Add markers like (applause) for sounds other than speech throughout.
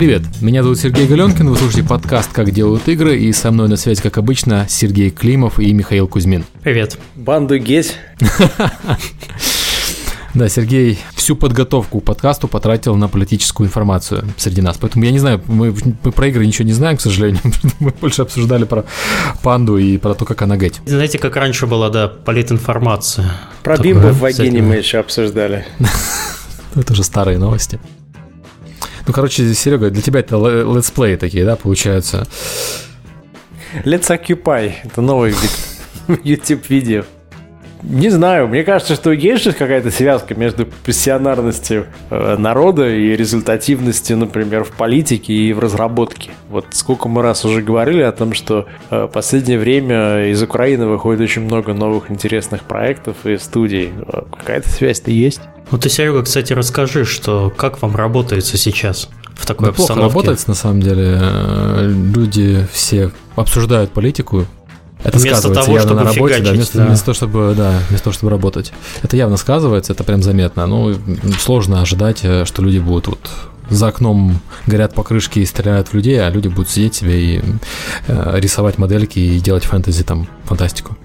Привет, меня зовут Сергей Галенкин, вы слушаете подкаст «Как делают игры», и со мной на связи, как обычно, Сергей Климов и Михаил Кузьмин. Привет. Банду Гесь. (laughs) Да, Сергей всю подготовку к подкасту потратил на политическую информацию среди нас. Поэтому я не знаю, мы, мы про игры ничего не знаем, к сожалению. (laughs) Мы больше обсуждали про панду и про то, как она геть. Знаете, как раньше была, да, политинформация. Про бимбы в вагине мы еще обсуждали. (laughs) Это уже старые новости. Ну, короче, Серега, для тебя это летсплей такие, да, получаются? Let's Occupy. Это новый вид (laughs) YouTube-видео. Не знаю, мне кажется, что есть же какая-то связка между пассионарностью э, народа и результативностью, например, в политике и в разработке. Вот сколько мы раз уже говорили о том, что э, в последнее время из Украины выходит очень много новых интересных проектов и студий. Э, какая-то связь-то есть? Ну ты, Серега, кстати, расскажи, что как вам работается сейчас в такой да обстановке? Плохо работает, на самом деле. Люди все обсуждают политику, это вместо сказывается того, явно чтобы на работе, фигачить, да, вместо, да. вместо того, чтобы, да, вместо того, чтобы работать. Это явно сказывается, это прям заметно. Ну, сложно ожидать, э, что люди будут вот за окном горят покрышки и стреляют в людей, а люди будут сидеть себе и э, рисовать модельки и делать фэнтези, там, фантастику.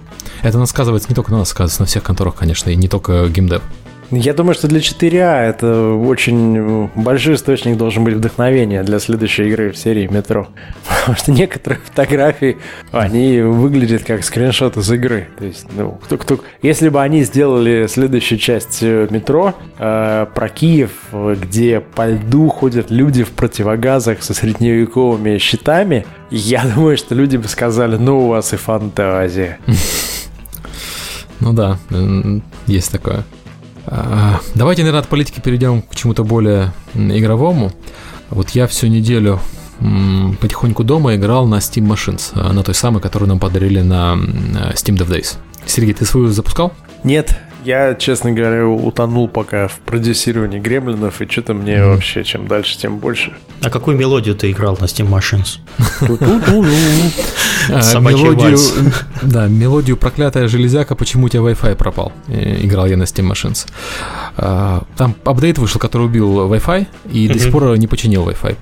Это нас сказывается не только на нас, сказывается на всех конторах, конечно, и не только геймдев. Я думаю, что для 4А это очень большой источник должен быть вдохновения для следующей игры в серии Метро. (laughs) Потому что некоторые фотографии, они выглядят как скриншот из игры. То есть, ну, кто, кто, если бы они сделали следующую часть э, Метро э, про Киев, где по льду ходят люди в противогазах со средневековыми щитами, я (laughs) думаю, что люди бы сказали, ну у вас и фантазия. (laughs) Ну да, есть такое. А, давайте, наверное, от политики перейдем к чему-то более игровому. Вот я всю неделю потихоньку дома играл на Steam Machines, а, на той самой, которую нам подарили на Steam Dev Days. Сергей, ты свою запускал? Нет, я, честно говоря, утонул пока в продюсировании гремлинов, и что-то мне mm. вообще чем дальше, тем больше. А какую мелодию ты играл на Steam Machines? (laughs) Мелодию, (laughs) да, мелодию «Проклятая железяка, почему у тебя Wi-Fi пропал?» Играл я на Steam Machines. Там апдейт вышел, который убил Wi-Fi, и до сих пор не починил Wi-Fi.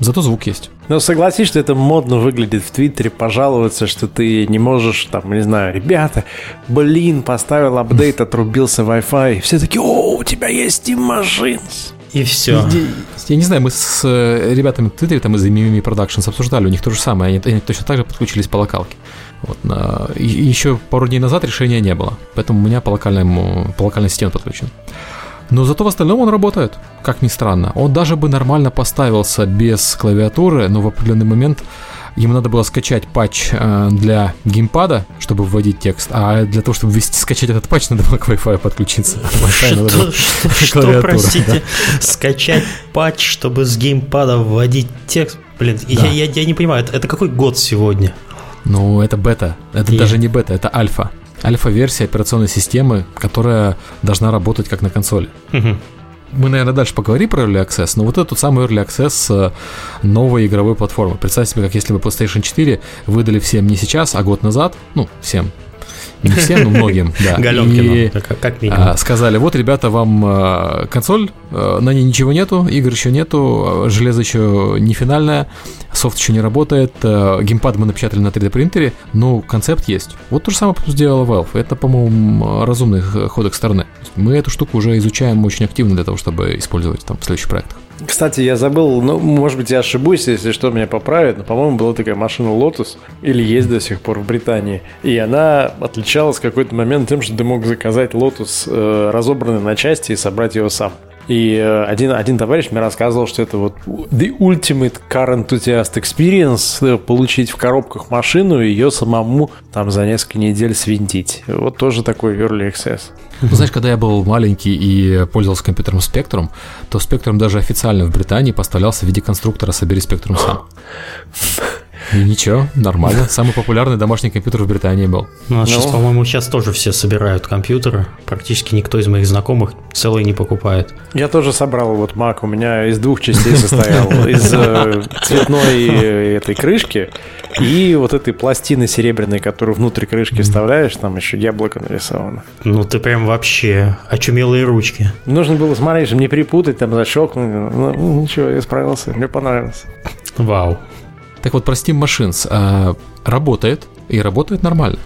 Зато звук есть. Ну, согласись, что это модно выглядит в Твиттере, пожаловаться, что ты не можешь, там, не знаю, ребята, блин, поставил апдейт, отрубился Wi-Fi, и все такие, о, у тебя есть Steam Machines. И все. Я, я не знаю, мы с э, ребятами в Твиттере там из Mimimi Productions обсуждали, у них то же самое, они, они точно так же подключились по локалке. Вот, на, и, еще пару дней назад решения не было, поэтому у меня по, локальному, по локальной системе подключен. Но зато в остальном он работает, как ни странно. Он даже бы нормально поставился без клавиатуры, но в определенный момент ему надо было скачать патч э, для геймпада, чтобы вводить текст, а для того, чтобы ввести, скачать этот патч, надо было к Wi-Fi подключиться. Что, что, что простите, скачать патч, чтобы с геймпада вводить текст? Блин, да. я, я, я не понимаю, это, это какой год сегодня? Ну, это бета. Это и... даже не бета, это альфа альфа-версия операционной системы, которая должна работать как на консоли. Угу. Мы, наверное, дальше поговорим про Early Access, но вот этот самый Early Access новой игровой платформы. Представьте себе, как если бы PlayStation 4 выдали всем не сейчас, а год назад, ну, всем, не всем, но многим, (laughs) да. и как минимум. сказали, вот, ребята, вам консоль, на ней ничего нету, игр еще нету, железо еще не финальное, софт еще не работает, геймпад мы напечатали на 3D принтере, но концепт есть. Вот то же самое сделала Valve. Это, по-моему, разумный ход их стороны. Мы эту штуку уже изучаем очень активно для того, чтобы использовать там в следующих проектах. Кстати, я забыл, ну, может быть, я ошибусь, если что, меня поправят, но, по-моему, была такая машина Lotus, или есть до сих пор в Британии, и она отличалась в какой-то момент тем, что ты мог заказать Lotus э, разобранный на части и собрать его сам. И э, один, один товарищ мне рассказывал, что это вот the ultimate car enthusiast experience, э, получить в коробках машину и ее самому там за несколько недель свинтить. Вот тоже такой early access. Ну, знаешь, когда я был маленький и пользовался компьютером Spectrum, то Spectrum даже официально в Британии поставлялся в виде конструктора «Собери Spectrum сам». (laughs) И ничего, нормально. Самый популярный домашний компьютер в Британии был. Ну, а сейчас, ну. по-моему, сейчас тоже все собирают компьютеры. Практически никто из моих знакомых целый не покупает. Я тоже собрал вот Mac. У меня из двух частей состоял. (laughs) Из э, цветной этой крышки И вот этой пластины серебряной, которую внутрь крышки вставляешь, там еще яблоко нарисовано. Ну ты прям вообще очумелые ручки. Нужно было смотреть, чтобы не перепутать, там защелкнуть. Ну, ничего, я справился, мне понравилось. Вау. Так вот, про Steam Machines а, работает, и работает нормально.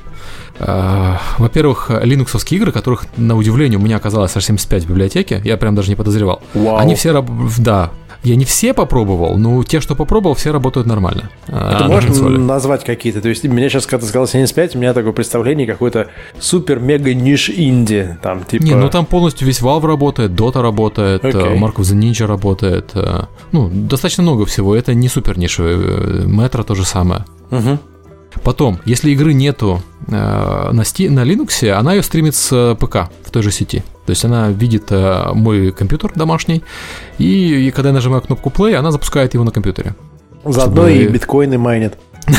А, во-первых, линуксовские игры, которых, на удивление, у меня оказалось аж 75 в библиотеке, я прям даже не подозревал. Вау. Они все, да, я не все попробовал, но те, что попробовал, все работают нормально. А ты можешь назвать какие-то? То есть, меня сейчас, когда ты сказал 75, у меня такое представление какой-то супер-мега-ниш инди. Там, типа... Не, ну там полностью весь Valve работает, Dota работает, okay. Mark of the Ninja работает. Э, ну, достаточно много всего. Это не супер нишевый. Metro то же самое. Угу. Потом, если игры нету э, на, Steam, на Linux, она ее стримит с ПК в той же сети. То есть она видит э, мой компьютер домашний, и, и когда я нажимаю кнопку play, она запускает его на компьютере. Заодно чтобы... и биткоины майнит. (laughs)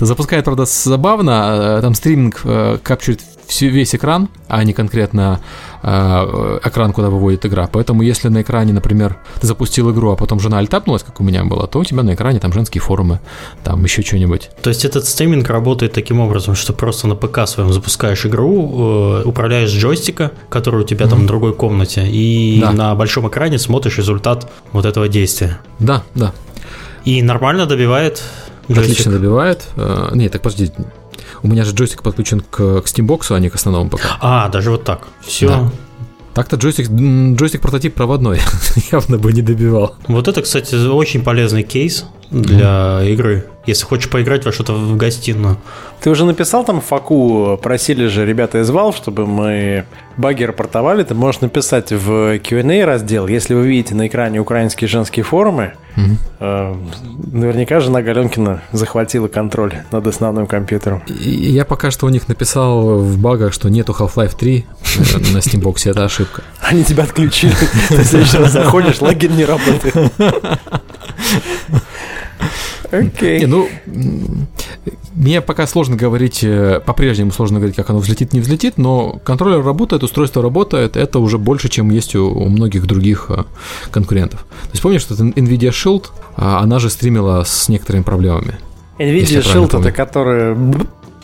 Запускает, правда, забавно. Э, там стриминг э, капчует всю, весь экран, а не конкретно э, экран, куда выводит игра. Поэтому, если на экране, например, ты запустил игру, а потом жена альтапнулась, как у меня было, то у тебя на экране там женские форумы, там еще что-нибудь. То есть этот стриминг работает таким образом, что просто на ПК своем запускаешь игру, э, управляешь джойстика, который у тебя mm-hmm. там в другой комнате, и да. на большом экране смотришь результат вот этого действия. Да, да. И нормально добивает Джойстик. Отлично добивает. Uh, не, так подожди. У меня же джойстик подключен к, к Steambox, а не к основному ПК. А, даже вот так. Все. Да. Так-то джойстик, джойстик прототип проводной (laughs) явно бы не добивал. Вот это, кстати, очень полезный кейс для mm. игры, если хочешь поиграть во что-то в гостиную. Ты уже написал там факу, просили же ребята из Valve, чтобы мы баги рапортовали, ты можешь написать в Q&A раздел, если вы видите на экране украинские женские форумы, mm-hmm. э, наверняка жена Галенкина захватила контроль над основным компьютером. Я пока что у них написал в багах, что нету Half-Life 3 э, на Steambox, это ошибка. Они тебя отключили, ты в следующий раз заходишь, логин не работает. (laughs) Окей. Okay. ну, мне пока сложно говорить, э, по-прежнему сложно говорить, как оно взлетит, не взлетит, но контроллер работает, устройство работает, это уже больше, чем есть у, у многих других э, конкурентов. То есть помнишь, что NVIDIA Shield, а, она же стримила с некоторыми проблемами. NVIDIA Shield это которая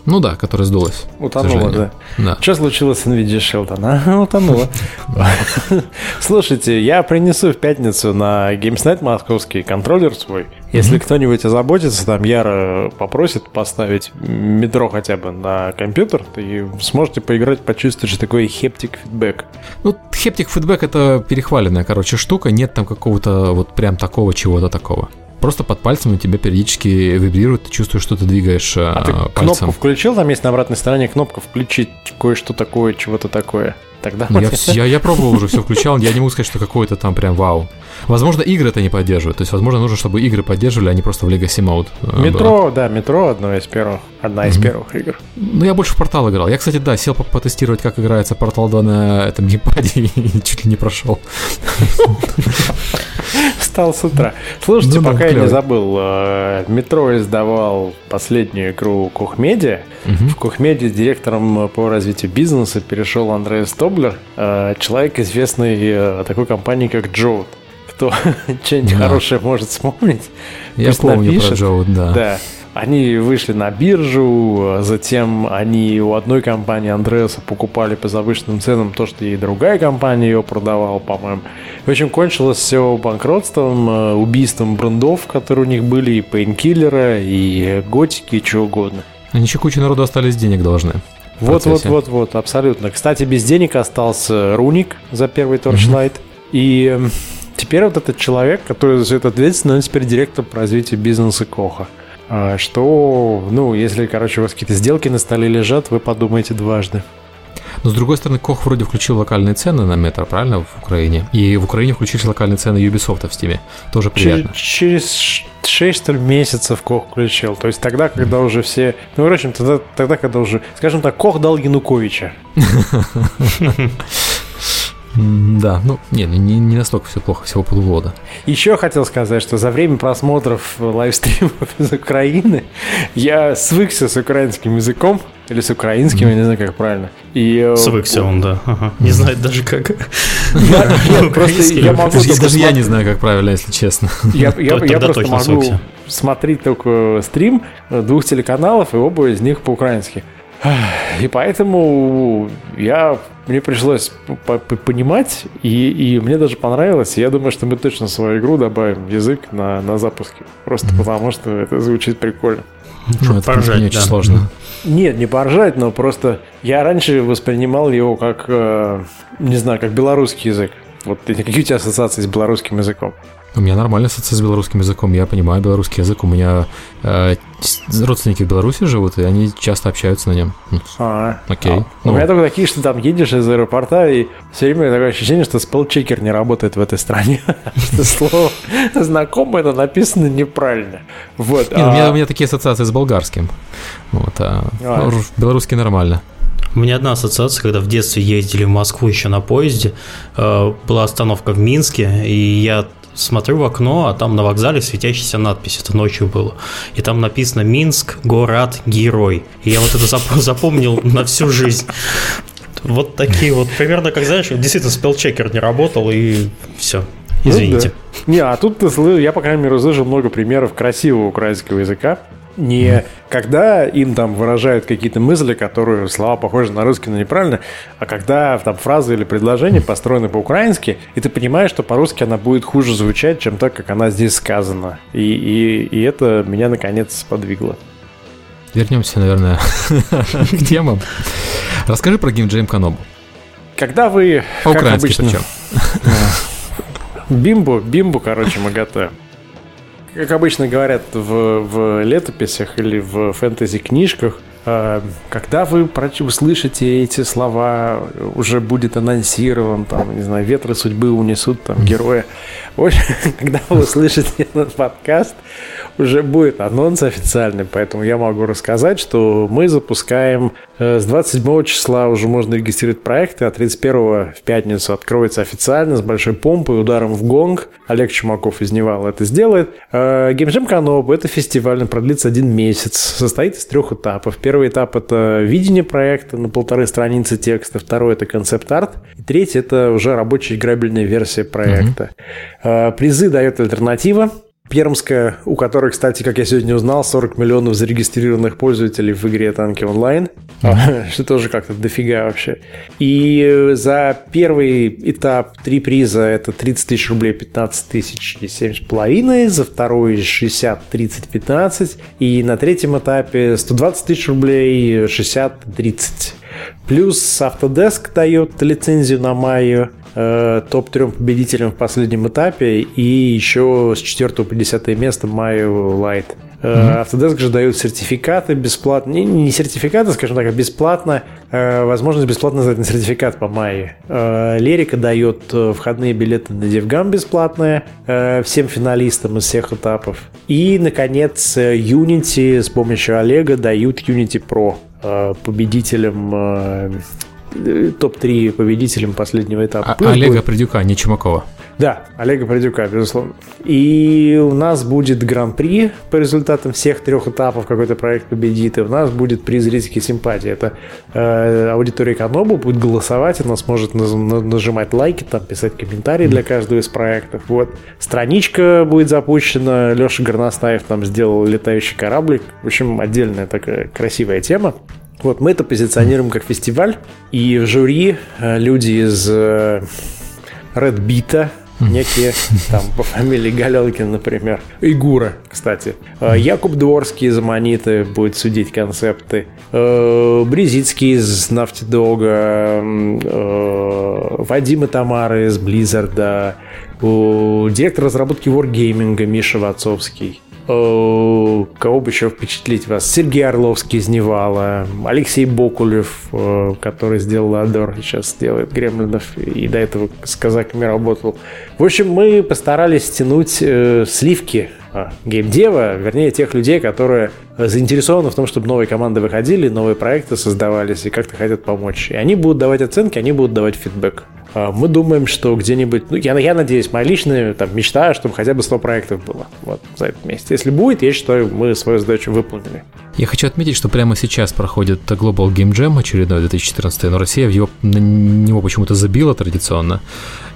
ну да, которая сдулась. Утонула, да. да. Что случилось с NVIDIA Shield? Она (laughs) утонула. (laughs) Слушайте, я принесу в пятницу на GamesNet московский контроллер свой. Если кто-нибудь озаботится, там Яра попросит поставить метро хотя бы на компьютер, и сможете поиграть, почувствовать, что такое хептик фидбэк. Ну, хептик фидбэк это перехваленная, короче, штука, нет там какого-то вот прям такого чего-то такого просто под пальцем у тебя периодически вибрирует, ты чувствуешь, что ты двигаешь а ты пальцем. кнопку включил, там есть на обратной стороне кнопка «Включить кое-что такое, чего-то такое». Тогда ну, я, я, я пробовал уже, все включал, я не могу сказать, что какое-то там прям вау. Возможно, игры это не поддерживают. То есть, возможно, нужно, чтобы игры поддерживали, а не просто в Legacy Mode. Э, метро, да, метро одно из первых, одна из mm-hmm. первых игр. Ну, я больше в портал играл. Я, кстати, да, сел потестировать, как играется портал 2 на этом геймпаде (laughs) и чуть ли не прошел. (laughs) Встал с утра. Слушайте, ну, пока я не забыл, э, метро издавал последнюю игру Кухмедиа. В Кухмедиа директором по развитию бизнеса перешел Андреас Тоблер, э, человек, известный такой компании, как Джоут кто (laughs) что-нибудь да. хорошее может вспомнить. Я помню напишет. про JoWooD, да. Да. Они вышли на биржу, затем они у одной компании Андреаса покупали по завышенным ценам то, что ей другая компания ее продавала, по-моему. В общем, кончилось все банкротством, э, убийством брендов, которые у них были, и Painkiller а, и готики, и чего угодно. Они еще кучу народу остались денег должны. Вот, вот, вот, вот, абсолютно. Кстати, без денег остался Runic за первый Torchlight. Mm-hmm. И Теперь вот этот человек, который за это ответственный, он теперь директор по развитию бизнеса Коха. А что, ну, если, короче, у вас какие-то сделки на столе лежат, вы подумайте дважды. Но с другой стороны, Кох вроде включил локальные цены на метро, правильно, в Украине? И в Украине включили локальные цены Ubisoft в Стиме. Тоже приятно. Через 6 что ли, месяцев Кох включил. То есть тогда, когда уже все... Ну, в общем, тогда, тогда когда уже... Скажем так, Кох дал Януковича. (laughs) Да, ну, не, ну, не, не настолько все плохо, всего полгода. Еще хотел сказать, что за время просмотров лайвстримов из Украины я свыкся с украинским языком, или с украинским, mm. я не знаю, как правильно. И, э, Свыкся он, да. Ага. Не знает даже как. Просто я могу... Даже я не знаю, как правильно, если честно. Я (laughs) просто могу смотреть только стрим двух телеканалов, и оба из них по-украински. И поэтому я, мне пришлось понимать, и, и мне даже понравилось. Я думаю, что мы точно в свою игру добавим язык на, на запуске. Просто mm-hmm. потому, что это звучит прикольно. Ну, это поржать, не очень да. сложно. Нет, не поржать, но просто я раньше воспринимал его как, э, не знаю, как белорусский язык. Вот какие у тебя ассоциации с белорусским языком? У меня нормальная ассоциация с белорусским языком. Я понимаю белорусский язык. У меня э, родственники в Беларуси живут, и они часто общаются на нем. Ну, а, окей. А, ну. У меня только такие, что там едешь из аэропорта, и все время такое ощущение, что спелчекер не работает в этой стране. (laughs) Что слово знакомое, но написано неправильно. Вот. у, меня, а у меня такие ассоциации с болгарским. Вот, а, а. белорусский нормально. У меня одна ассоциация, когда в детстве ездили в Москву еще на поезде, э, была остановка в Минске, и я смотрю в окно, а там на вокзале светящаяся надпись, это ночью было. И там написано «Минск, город, герой». И я вот это (laughs) запомнил на всю жизнь. Вот такие вот, примерно, как знаешь, действительно спелчекер не работал, и все. Извините. Ну, да. Не, а тут я, по крайней мере, услышал много примеров красивого украинского языка не когда им там выражают какие-то мысли, которые слова похожи на русский, но неправильно, а когда там фразы или предложения построены по-украински, и ты понимаешь, что по-русски она будет хуже звучать, чем так, как она здесь сказана. И, и, и это меня наконец сподвигло. Вернемся, наверное, (laughs) к темам. Расскажи про Game Jam Канобу. Когда вы, По-украински обычно. Бимбу, (laughs) бимбу, короче, мы готовим как обычно говорят в, в летописях или в фэнтези-книжках, э, когда вы услышите эти слова, уже будет анонсирован, там, не знаю, ветры судьбы унесут там героя. В общем, (laughs) когда вы услышите этот подкаст, уже будет анонс официальный, поэтому я могу рассказать, что мы запускаем э, с 27 числа уже можно регистрировать проекты, а 31 в пятницу откроется официально с большой помпой, ударом в гонг. Олег Чумаков из Невала это сделает. Геймджем Каноп – это фестиваль, он продлится один месяц, состоит из трех этапов. Первый этап – это видение проекта на полторы страницы текста, второй – это концепт-арт, и третий – это уже рабочая играбельная версия проекта. Mm-hmm. Призы дает альтернатива, Пермская, у которой, кстати, как я сегодня узнал, 40 миллионов зарегистрированных пользователей в игре Танки онлайн, mm-hmm. (laughs) что тоже как-то дофига вообще. И за первый этап три приза это 30 тысяч рублей, 15 тысяч и 7,5, за второй 60, 30, 15, и на третьем этапе 120 тысяч рублей, 60, 30. Плюс Autodesk дает лицензию на Майю, э, топ-трем победителям в последнем этапе и еще с 4 по 10 место Mayo Light. Mm-hmm. Autodesk же дают сертификаты бесплатно, не, не сертификаты, скажем так, а бесплатно, э, возможность бесплатно сдать на сертификат по Майе. Э, Лерика дает входные билеты на DevGam бесплатные всем финалистам из всех этапов. И, наконец, Unity с помощью Олега дают Unity Pro победителям Э, топ-3 победителем последнего этапа. А, Олега будет... Придюка, не Чумакова. Да, Олега Придюка, безусловно. И у нас будет гран-при по результатам всех трех этапов, какой-то проект победит, и у нас будет приз зрительской симпатии. Это э, аудитория Канобу будет голосовать, она сможет наз- нажимать лайки, там писать комментарии для каждого из проектов. Вот. Страничка будет запущена, Леша Горностаев там сделал летающий кораблик. В общем, отдельная такая красивая тема. Вот мы это позиционируем как фестиваль, и в жюри э, люди из э, Red Beat, некие, там, по фамилии Галенкин, например. Игура, кстати. Э, Якуб Дворский из Аманиты будет судить концепты. Брезицкий из Нафтидога. Вадим и Тамара из Близзарда. Директор разработки Wargaming Миша Вацовский. Э, кого бы еще впечатлить вас? Сергей Орловский из Невала, Алексей Бокулев, э, который сделал Адор, сейчас делает Гремлинов, и до этого с казаками работал. В общем, мы постарались стянуть э, сливки а, геймдева, вернее, тех людей, которые заинтересованы в том, чтобы новые команды выходили, новые проекты создавались и как-то хотят помочь. И они будут давать оценки, они будут давать фидбэк. А, мы думаем, что где-нибудь, ну, я, я надеюсь, моя личная там, мечта, чтобы хотя бы 100 проектов было вот, за этот месяц. Если будет, я считаю, мы свою задачу выполнили. Я хочу отметить, что прямо сейчас проходит Global Game Jam очередной 2014, но Россия в его, на него почему-то забила традиционно.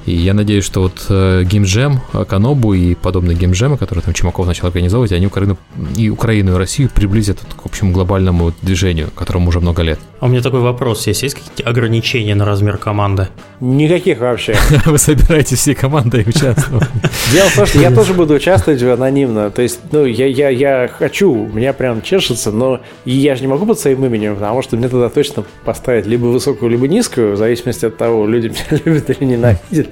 И я надеюсь, что вот э, Game Jam, Канобу и подобные Jam, которые там Чумаков начал организовывать, они Украину, и Украину, и Россию приблизят к общему глобальному движению, которому уже много лет. А у меня такой вопрос есть. Есть какие-то ограничения на размер команды? Никаких вообще. (laughs) Вы собираете все команды и участвовать. Дело в том, что я (laughs) тоже буду участвовать анонимно. То есть, ну, я, я, я хочу, у меня прям чешется, но я же не могу под своим именем, потому что мне тогда точно поставить либо высокую, либо низкую, в зависимости от того, люди (laughs) меня любят или ненавидят.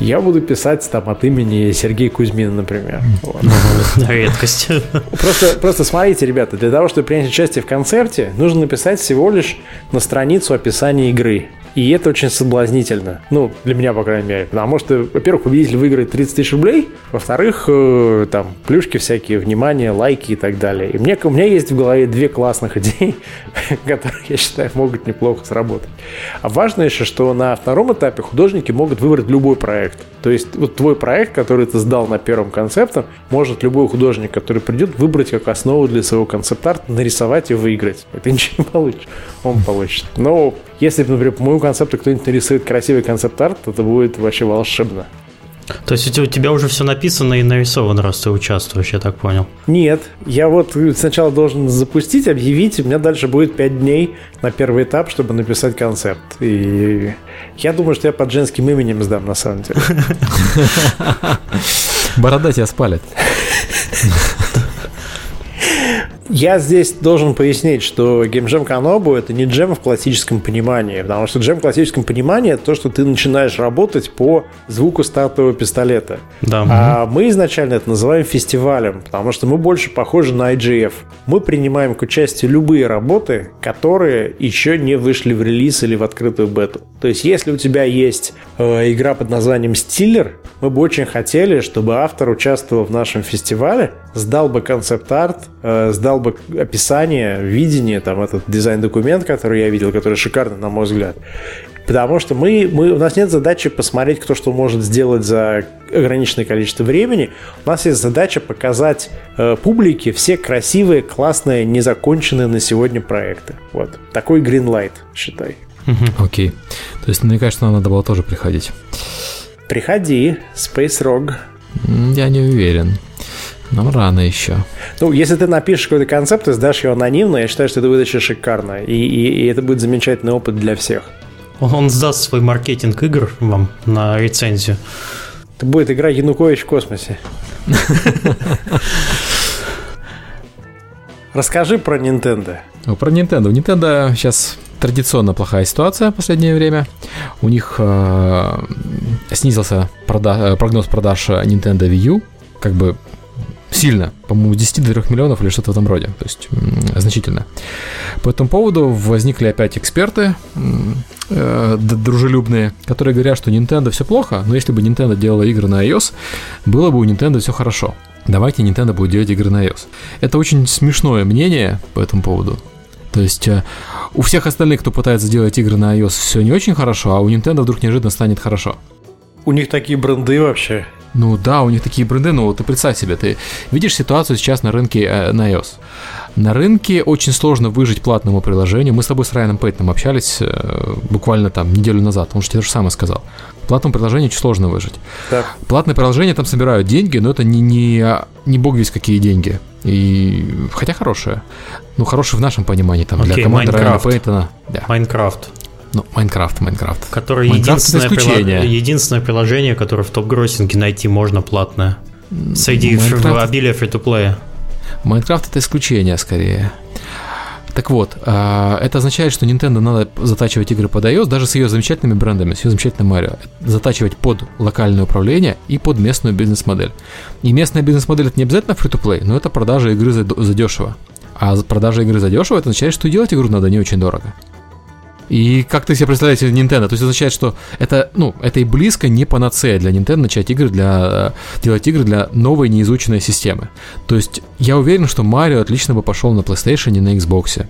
Я буду писать там от имени Сергея Кузьмина, например. Вот. (laughs) Редкость. Просто, просто смотрите, ребята, для того, чтобы принять участие в концерте, нужно написать всего лишь на страницу описания игры. И это очень соблазнительно. Ну, для меня, по крайней мере. Потому что, во-первых, победитель выиграет 30 тысяч рублей. Во-вторых, э, там, плюшки всякие, внимание, лайки и так далее. И мне, у меня есть в голове две классных идеи, (laughs) которые, я считаю, могут неплохо сработать. А важно еще, что на втором этапе художники могут выбрать любой проект. То есть, вот твой проект, который ты сдал на первом концепте, может любой художник, который придет, выбрать как основу для своего концепт-арта, нарисовать и выиграть. Это (laughs) ничего не получишь. Он получит. Но если, например, по моему концепту кто-нибудь нарисует красивый концепт-арт, это будет вообще волшебно. То есть у тебя уже все написано и нарисовано, раз ты участвуешь, я так понял? Нет, я вот сначала должен запустить, объявить, у меня дальше будет 5 дней на первый этап, чтобы написать концепт. И я думаю, что я под женским именем сдам, на самом деле. (laughs) Борода тебя спалит. Я здесь должен пояснить, что геймджем Канобу это не джем в классическом понимании, потому что джем в классическом понимании это то, что ты начинаешь работать по звуку стартового пистолета. Да. А мы изначально это называем фестивалем, потому что мы больше похожи на IGF. Мы принимаем к участию любые работы, которые еще не вышли в релиз или в открытую бету. То есть, если у тебя есть э, игра под названием Стиллер, мы бы очень хотели, чтобы автор участвовал в нашем фестивале, сдал бы концепт-арт, э, сдал бы описание, видение, там этот дизайн-документ, который я видел, который шикарный, на мой взгляд. Потому что мы, мы, у нас нет задачи посмотреть, кто что может сделать за ограниченное количество времени. У нас есть задача показать э, публике все красивые, классные, незаконченные на сегодня проекты. Вот. Такой greenlight, считай. Окей. Okay. То есть, мне кажется, нам надо было тоже приходить. Приходи, Space Rogue. Я не уверен. Нам рано еще. Ну, если ты напишешь какой-то концепт и сдашь его анонимно, я считаю, что это очень шикарно. И, и, и это будет замечательный опыт для всех. Он сдаст свой маркетинг игр вам на рецензию. Это будет игра Янукович в космосе. (laughs) Расскажи про Nintendo. Ну, про Nintendo. Nintendo сейчас традиционно плохая ситуация в последнее время. У них э, снизился прода- прогноз продаж Nintendo Wii U. Как бы сильно, по-моему, 10 до 3 миллионов или что-то в этом роде, то есть значительно. По этому поводу возникли опять эксперты э, дружелюбные, которые говорят, что Nintendo все плохо, но если бы Nintendo делала игры на iOS, было бы у Nintendo все хорошо. Давайте Nintendo будет делать игры на iOS. Это очень смешное мнение по этому поводу. То есть э, у всех остальных, кто пытается делать игры на iOS, все не очень хорошо, а у Nintendo вдруг неожиданно станет хорошо. У них такие бренды вообще. Ну да, у них такие бренды, но вот ты представь себе, ты видишь ситуацию сейчас на рынке э, на iOS. На рынке очень сложно выжить платному приложению. Мы с тобой с Райаном Пейтоном общались э, буквально там неделю назад, он же тебе то же самое сказал. Платному приложению очень сложно выжить. Так. Платное приложение там собирают деньги, но это не, не, не бог весь какие деньги. И хотя хорошее. Ну, хорошее в нашем понимании, там, okay, для команды Райана Пейтона. Да. Майнкрафт. Ну, Майнкрафт, Майнкрафт. Который единственное, прила... единственное приложение, которое в топ-гроссинге найти можно платное. Среди Майнкрафт... обилия фри-то-плея. Майнкрафт это исключение скорее. Так вот, а, это означает, что Nintendo надо затачивать игры под iOS, даже с ее замечательными брендами, с ее замечательным Mario. Затачивать под локальное управление и под местную бизнес-модель. И местная бизнес-модель это не обязательно free-to-play, но это продажа игры за, за дешево. А продажа игры за дешево это означает, что делать игру надо не очень дорого. И как ты себе представляешь Nintendo? То есть означает, что это, ну, это и близко не панацея для Nintendo начать игры для, делать игры для новой неизученной системы. То есть я уверен, что Марио отлично бы пошел на PlayStation и на Xbox.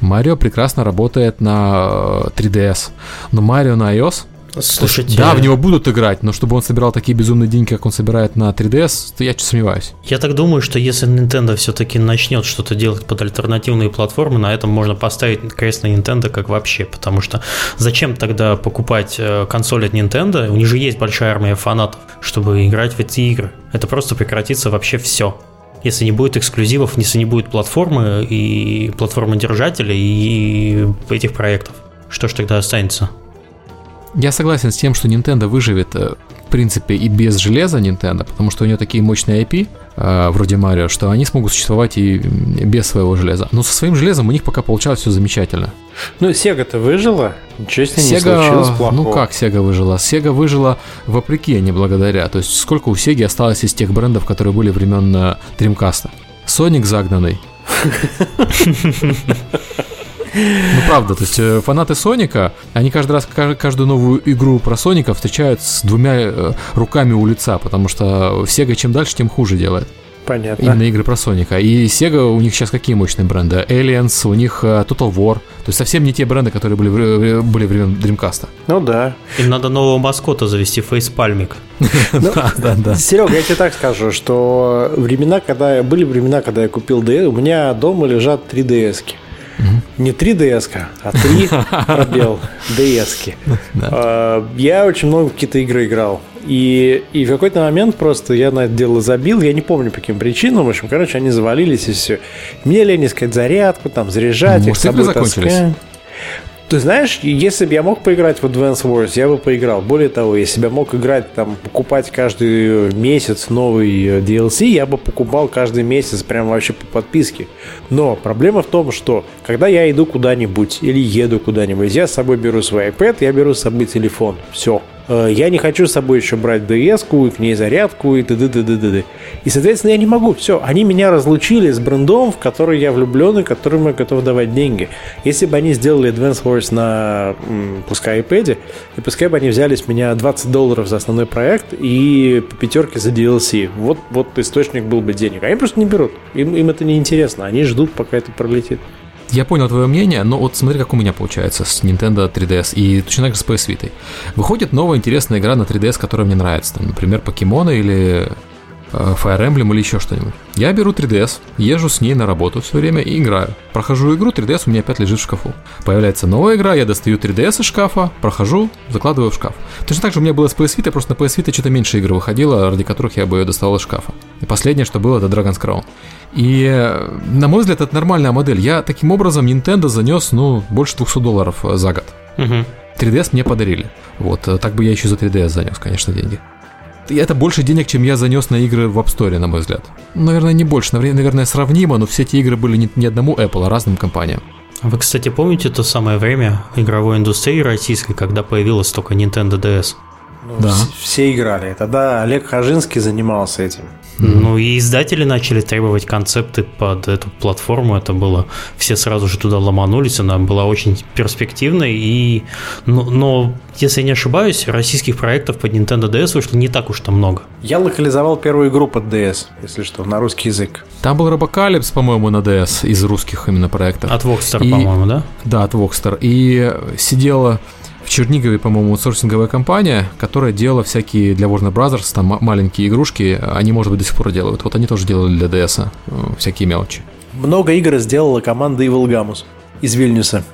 Марио прекрасно работает на 3DS. Э, Но Марио на iOS Слушайте, да, в него будут играть, но чтобы он собирал такие безумные деньги, как он собирает на 3DS, то я чуть сомневаюсь. Я так думаю, что если Nintendo все-таки начнет что-то делать под альтернативные платформы, на этом можно поставить крест на Nintendo как вообще, потому что зачем тогда покупать э, консоль от Nintendo? У них же есть большая армия фанатов, чтобы играть в эти игры. Это просто прекратится вообще все если не будет эксклюзивов, если не будет платформы и платформы держателей и этих проектов. Что ж тогда останется? Я согласен с тем, что Nintendo выживет, э, в принципе, и без железа Nintendo, потому что у нее такие мощные IP, э, вроде Марио, что они смогут существовать и без своего железа. Но со своим железом у них пока получалось все замечательно. Ну, Sega-то выжила, ничего с ней Sega, не случилось плохого. Ну, как Sega выжила? Sega выжила вопреки, а не благодаря. То есть, сколько у Sega осталось из тех брендов, которые были времен э, Dreamcast? Sonic загнанный. (laughs) Ну, правда, то есть э, фанаты Соника, они каждый раз каждую новую игру про Соника встречают с двумя э, руками у лица, потому что Sega чем дальше, тем хуже делает. Понятно. Именно игры про Соника. И Sega у них сейчас какие мощные бренды? Aliens, у них э, Total War. То есть совсем не те бренды, которые были, были времен Dreamcast. Ну да. Им надо нового маскота завести, фейспальмик. (laughs) Да, да, да. Серега, я тебе так скажу, что времена, когда были времена, когда я купил DS, у меня дома лежат 3 Не 3 ds а 3 (laughs) пробел DS-ки. А, я очень много в какие-то игры играл. И, и в какой-то момент просто я на это дело забил, я не помню по каким причинам, в общем, короче, они завалились и все. Мне лень искать зарядку, там, заряжать, их с собой закончились. Ты знаешь, если бы я мог поиграть в Advance Wars, я бы поиграл. Более того, если бы я мог играть, там, покупать каждый месяц новый э, DLC, я бы покупал каждый месяц прям вообще по подписке. Но проблема в том, что когда я иду куда-нибудь или еду куда-нибудь, я с собой беру свой iPad, я беру с собой телефон. Все. Э, я не хочу с собой еще брать DS-ку, и к ней зарядку, и т.д. т.д. т.д. И, соответственно, я не могу. Все, они меня разлучили с брендом, в который я влюблен и которому я готов давать деньги. Если бы они сделали Advance Wars на, пускай, iPad, и пускай бы они взяли с меня 20 долларов за основной проект и по пятерке за DLC. Вот, вот источник был бы денег. Они просто не берут. Им, им это не интересно. Они ждут, пока это пролетит. Я понял твое мнение, но вот смотри, как у меня получается с Nintendo 3DS и точно так же с PS Vita. Выходит новая интересная игра на 3DS, которая мне нравится. Там, например, покемоны или э, Fire Emblem или еще что-нибудь. Я беру 3DS, езжу с ней на работу все время и играю. Прохожу игру, 3DS у меня опять лежит в шкафу. Появляется новая игра, я достаю 3DS из шкафа, прохожу, закладываю в шкаф. Точно так же у меня было с PS Vita, просто на PS Vita что-то меньше игр выходило, ради которых я бы ее доставал из шкафа. И последнее, что было, это Dragon's Crown. И, на мой взгляд, это нормальная модель. Я таким образом Nintendo занес, ну, больше 200 долларов э, за год. Угу. 3DS мне подарили. Вот, э, так бы я еще за 3DS занес, конечно, деньги. И это больше денег, чем я занес на игры в App Store, на мой взгляд. Наверное, не больше, наверное, сравнимо, но все эти игры были не, не одному Apple, а разным компаниям. Вы, кстати, помните то самое время игровой индустрии российской, когда появилась только Nintendo DS? Ну, да. Все играли. Тогда Олег Хажинский занимался этим. Ну и издатели начали требовать концепты под эту платформу. Это было все сразу же туда ломанулись. Она была очень перспективной. И, но, но если я не ошибаюсь, российских проектов под Nintendo DS вышло не так уж там много. Я локализовал первую игру под DS, если что, на русский язык. Там был Робокалипс, по-моему, на DS из русских именно проектов. От Voxstar, и, по-моему, да? Да, от Voxstar. И сидела Чернигове, по-моему, аутсорсинговая компания, которая делала всякие для Warner Brothers, там маленькие игрушки, они, может быть, до сих пор делают. Вот они тоже делали для DS э, всякие мелочи. Много игр сделала команда Evil Gamus из Вильнюса.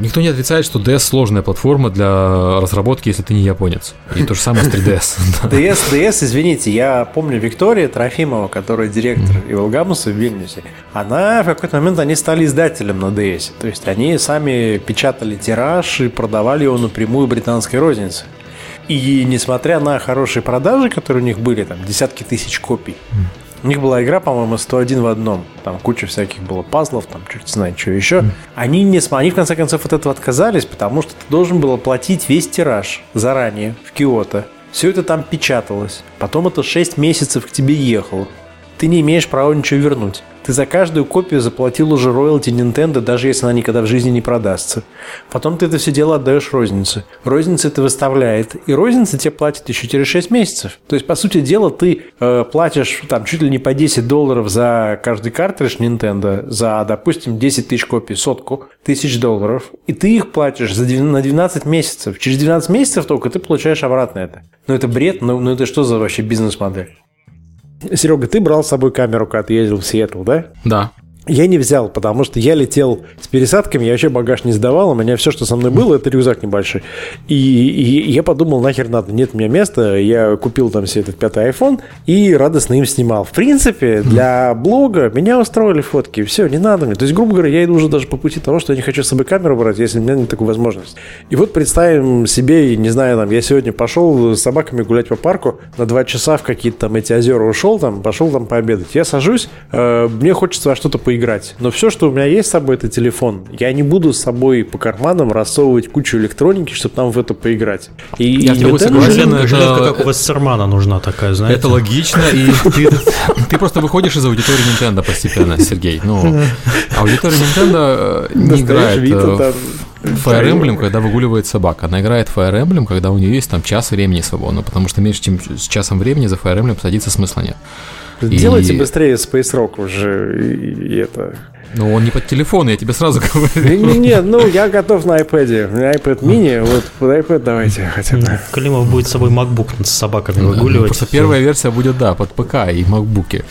Никто не отрицает, что DS сложная платформа для разработки, если ты не японец. И то же самое с 3DS. DS, DS, извините, я помню Виктория Трофимова, которая директор Иволгамуса в Вильнюсе. Она в какой-то момент, они стали издателем на DS. То есть они сами печатали тираж и продавали его напрямую британской рознице. И несмотря на хорошие продажи, которые у них были, там десятки тысяч копий, у них была игра, по-моему, 101 в одном. Там куча всяких было пазлов, там черт знает, что еще. Mm. Они, не, они в конце концов от этого отказались, потому что ты должен был оплатить весь тираж заранее в Киото. Все это там печаталось. Потом это 6 месяцев к тебе ехало. Ты не имеешь права ничего вернуть. Ты за каждую копию заплатил уже роялти Nintendo, даже если она никогда в жизни не продастся. Потом ты это все дело отдаешь рознице. Розница это выставляет, и розница тебе платит еще через 6 месяцев. То есть, по сути дела, ты э, платишь там чуть ли не по 10 долларов за каждый картридж Nintendo, за, допустим, 10 тысяч копий, сотку тысяч долларов, и ты их платишь за, на 12 месяцев. Через 12 месяцев только ты получаешь обратно это. Ну, это бред, ну, ну это что за вообще бизнес-модель? Серега, ты брал с собой камеру, когда ты ездил в Сиэтл, да? Да. Я не взял, потому что я летел с пересадками, я вообще багаж не сдавал, у меня все, что со мной было, это рюкзак небольшой. И, и я подумал, нахер надо, нет у меня места, я купил там себе этот пятый iPhone и радостно им снимал. В принципе, для блога меня устроили фотки, все, не надо мне. То есть, грубо говоря, я иду уже даже по пути того, что я не хочу с собой камеру брать, если у меня нет такой возможности. И вот представим себе, не знаю, там, я сегодня пошел с собаками гулять по парку, на два часа в какие-то там эти озера ушел, там, пошел там пообедать. Я сажусь, э, мне хочется что-то поиграть. Но все, что у меня есть с собой, это телефон. Я не буду с собой по карманам рассовывать кучу электроники, чтобы там в это поиграть. И, я и с тобой согласен. Это... Жилетка, как у Вассермана нужна такая, знаете. Это логично, и ты, ты просто выходишь из аудитории Nintendo постепенно, Сергей. Ну, аудитория Nintendo э, не играет э, Fire Emblem, когда выгуливает собака. Она играет Fire Emblem, когда у нее есть там час времени свободно, потому что меньше, чем с часом времени за Fire Emblem садиться смысла нет. Делайте и... быстрее Space Rock уже и, и это. Ну, он не под телефон, я тебе сразу говорю. (laughs) Не, не, ну, я готов на iPad. На iPad mini, вот под iPad давайте хотя бы. Климов будет с собой MacBook с собаками выгуливать. Просто первая версия будет, да, под ПК и MacBook.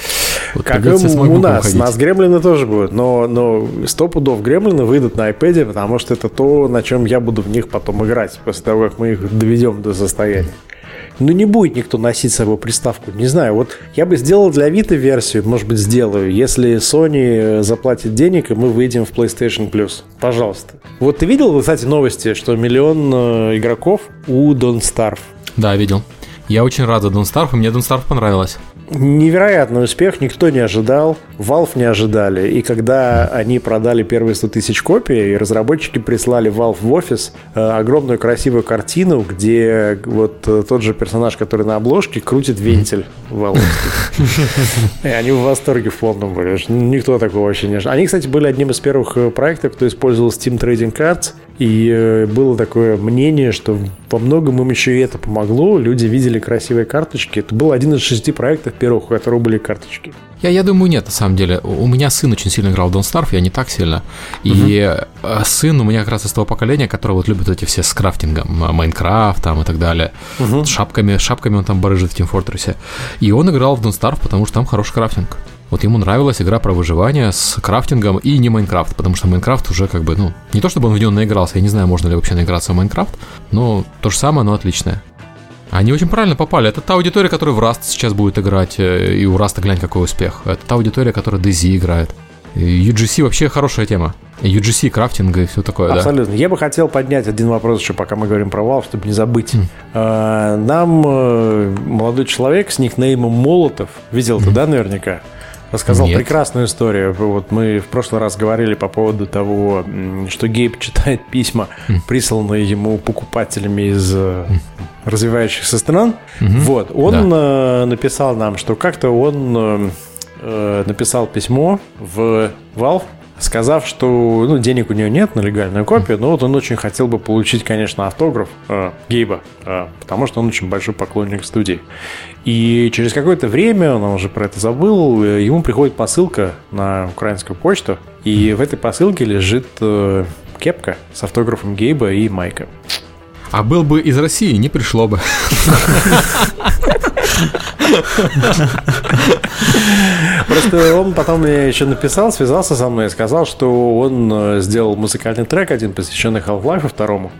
Вот как и у нас. У нас гремлины тоже будут, но, но сто пудов гремлины выйдут на iPad, потому что это то, на чем я буду в них потом играть, после того, как мы их доведем до состояния. Ну, не будет никто носить с собой приставку. Не знаю, вот я бы сделал для Vita версию, может быть, сделаю, если Sony э, заплатит денег, и мы выйдем в PlayStation Plus. Пожалуйста. Вот ты видел, кстати, новости, что миллион э, игроков у Don't Starve? Да, видел. Я очень рад за Don't Starve, и мне Don't Starve понравилось невероятный успех, никто не ожидал, Valve не ожидали. И когда они продали первые 100 тысяч копий, разработчики прислали Valve в офис э, огромную красивую картину, где вот э, тот же персонаж, который на обложке, крутит вентиль Valve. (laughs) И они в восторге в полном были. Никто такого вообще не ожидал. Они, кстати, были одним из первых э, проектов, кто использовал Steam Trading Cards. И было такое мнение, что во многом им еще и это помогло. Люди видели красивые карточки. Это был один из шести проектов первых, у которых были карточки. Я, я думаю, нет, на самом деле. У меня сын очень сильно играл в Don't Starve, я не так сильно. И угу. сын у меня как раз из того поколения, которое вот любит эти все с крафтингом, Minecraft там и так далее. Угу. С шапками, шапками он там барыжит в Team Fortress. И он играл в Don't Starve, потому что там хороший крафтинг. Вот ему нравилась игра про выживание с крафтингом и не Minecraft, потому что Minecraft уже как бы, ну, не то чтобы он в него наигрался, я не знаю, можно ли вообще наиграться в Minecraft, но то же самое, но отличное. Они очень правильно попали. Это та аудитория, которая в Rust сейчас будет играть, э, и у Rust глянь какой успех. Это та аудитория, которая DZ играет. UGC вообще хорошая тема. UGC, крафтинг и все такое, Абсолютно. Да? Я бы хотел поднять один вопрос еще, пока мы говорим про Valve, чтобы не забыть. Mm. Нам э, молодой человек с никнеймом Молотов, видел mm. ты, да, наверняка? Рассказал Нет. прекрасную историю. Вот мы в прошлый раз говорили по поводу того, что Гейб читает письма, присланные ему покупателями из э, развивающихся стран. Вот. Он да. Э, написал нам, что как-то он э, написал письмо в Valve, сказав, что ну, денег у него нет на легальную копию, но вот он очень хотел бы получить, конечно, автограф э, Гейба, э, потому что он очень большой поклонник студии. И через какое-то время, он уже про это забыл, э, ему приходит посылка на украинскую почту, и в этой посылке лежит э, кепка с автографом Гейба и Майка. А был бы из России, не пришло бы. (laughs) Просто он потом мне еще написал, связался со мной и сказал, что он э, сделал музыкальный трек один, посвященный Half-Life второму.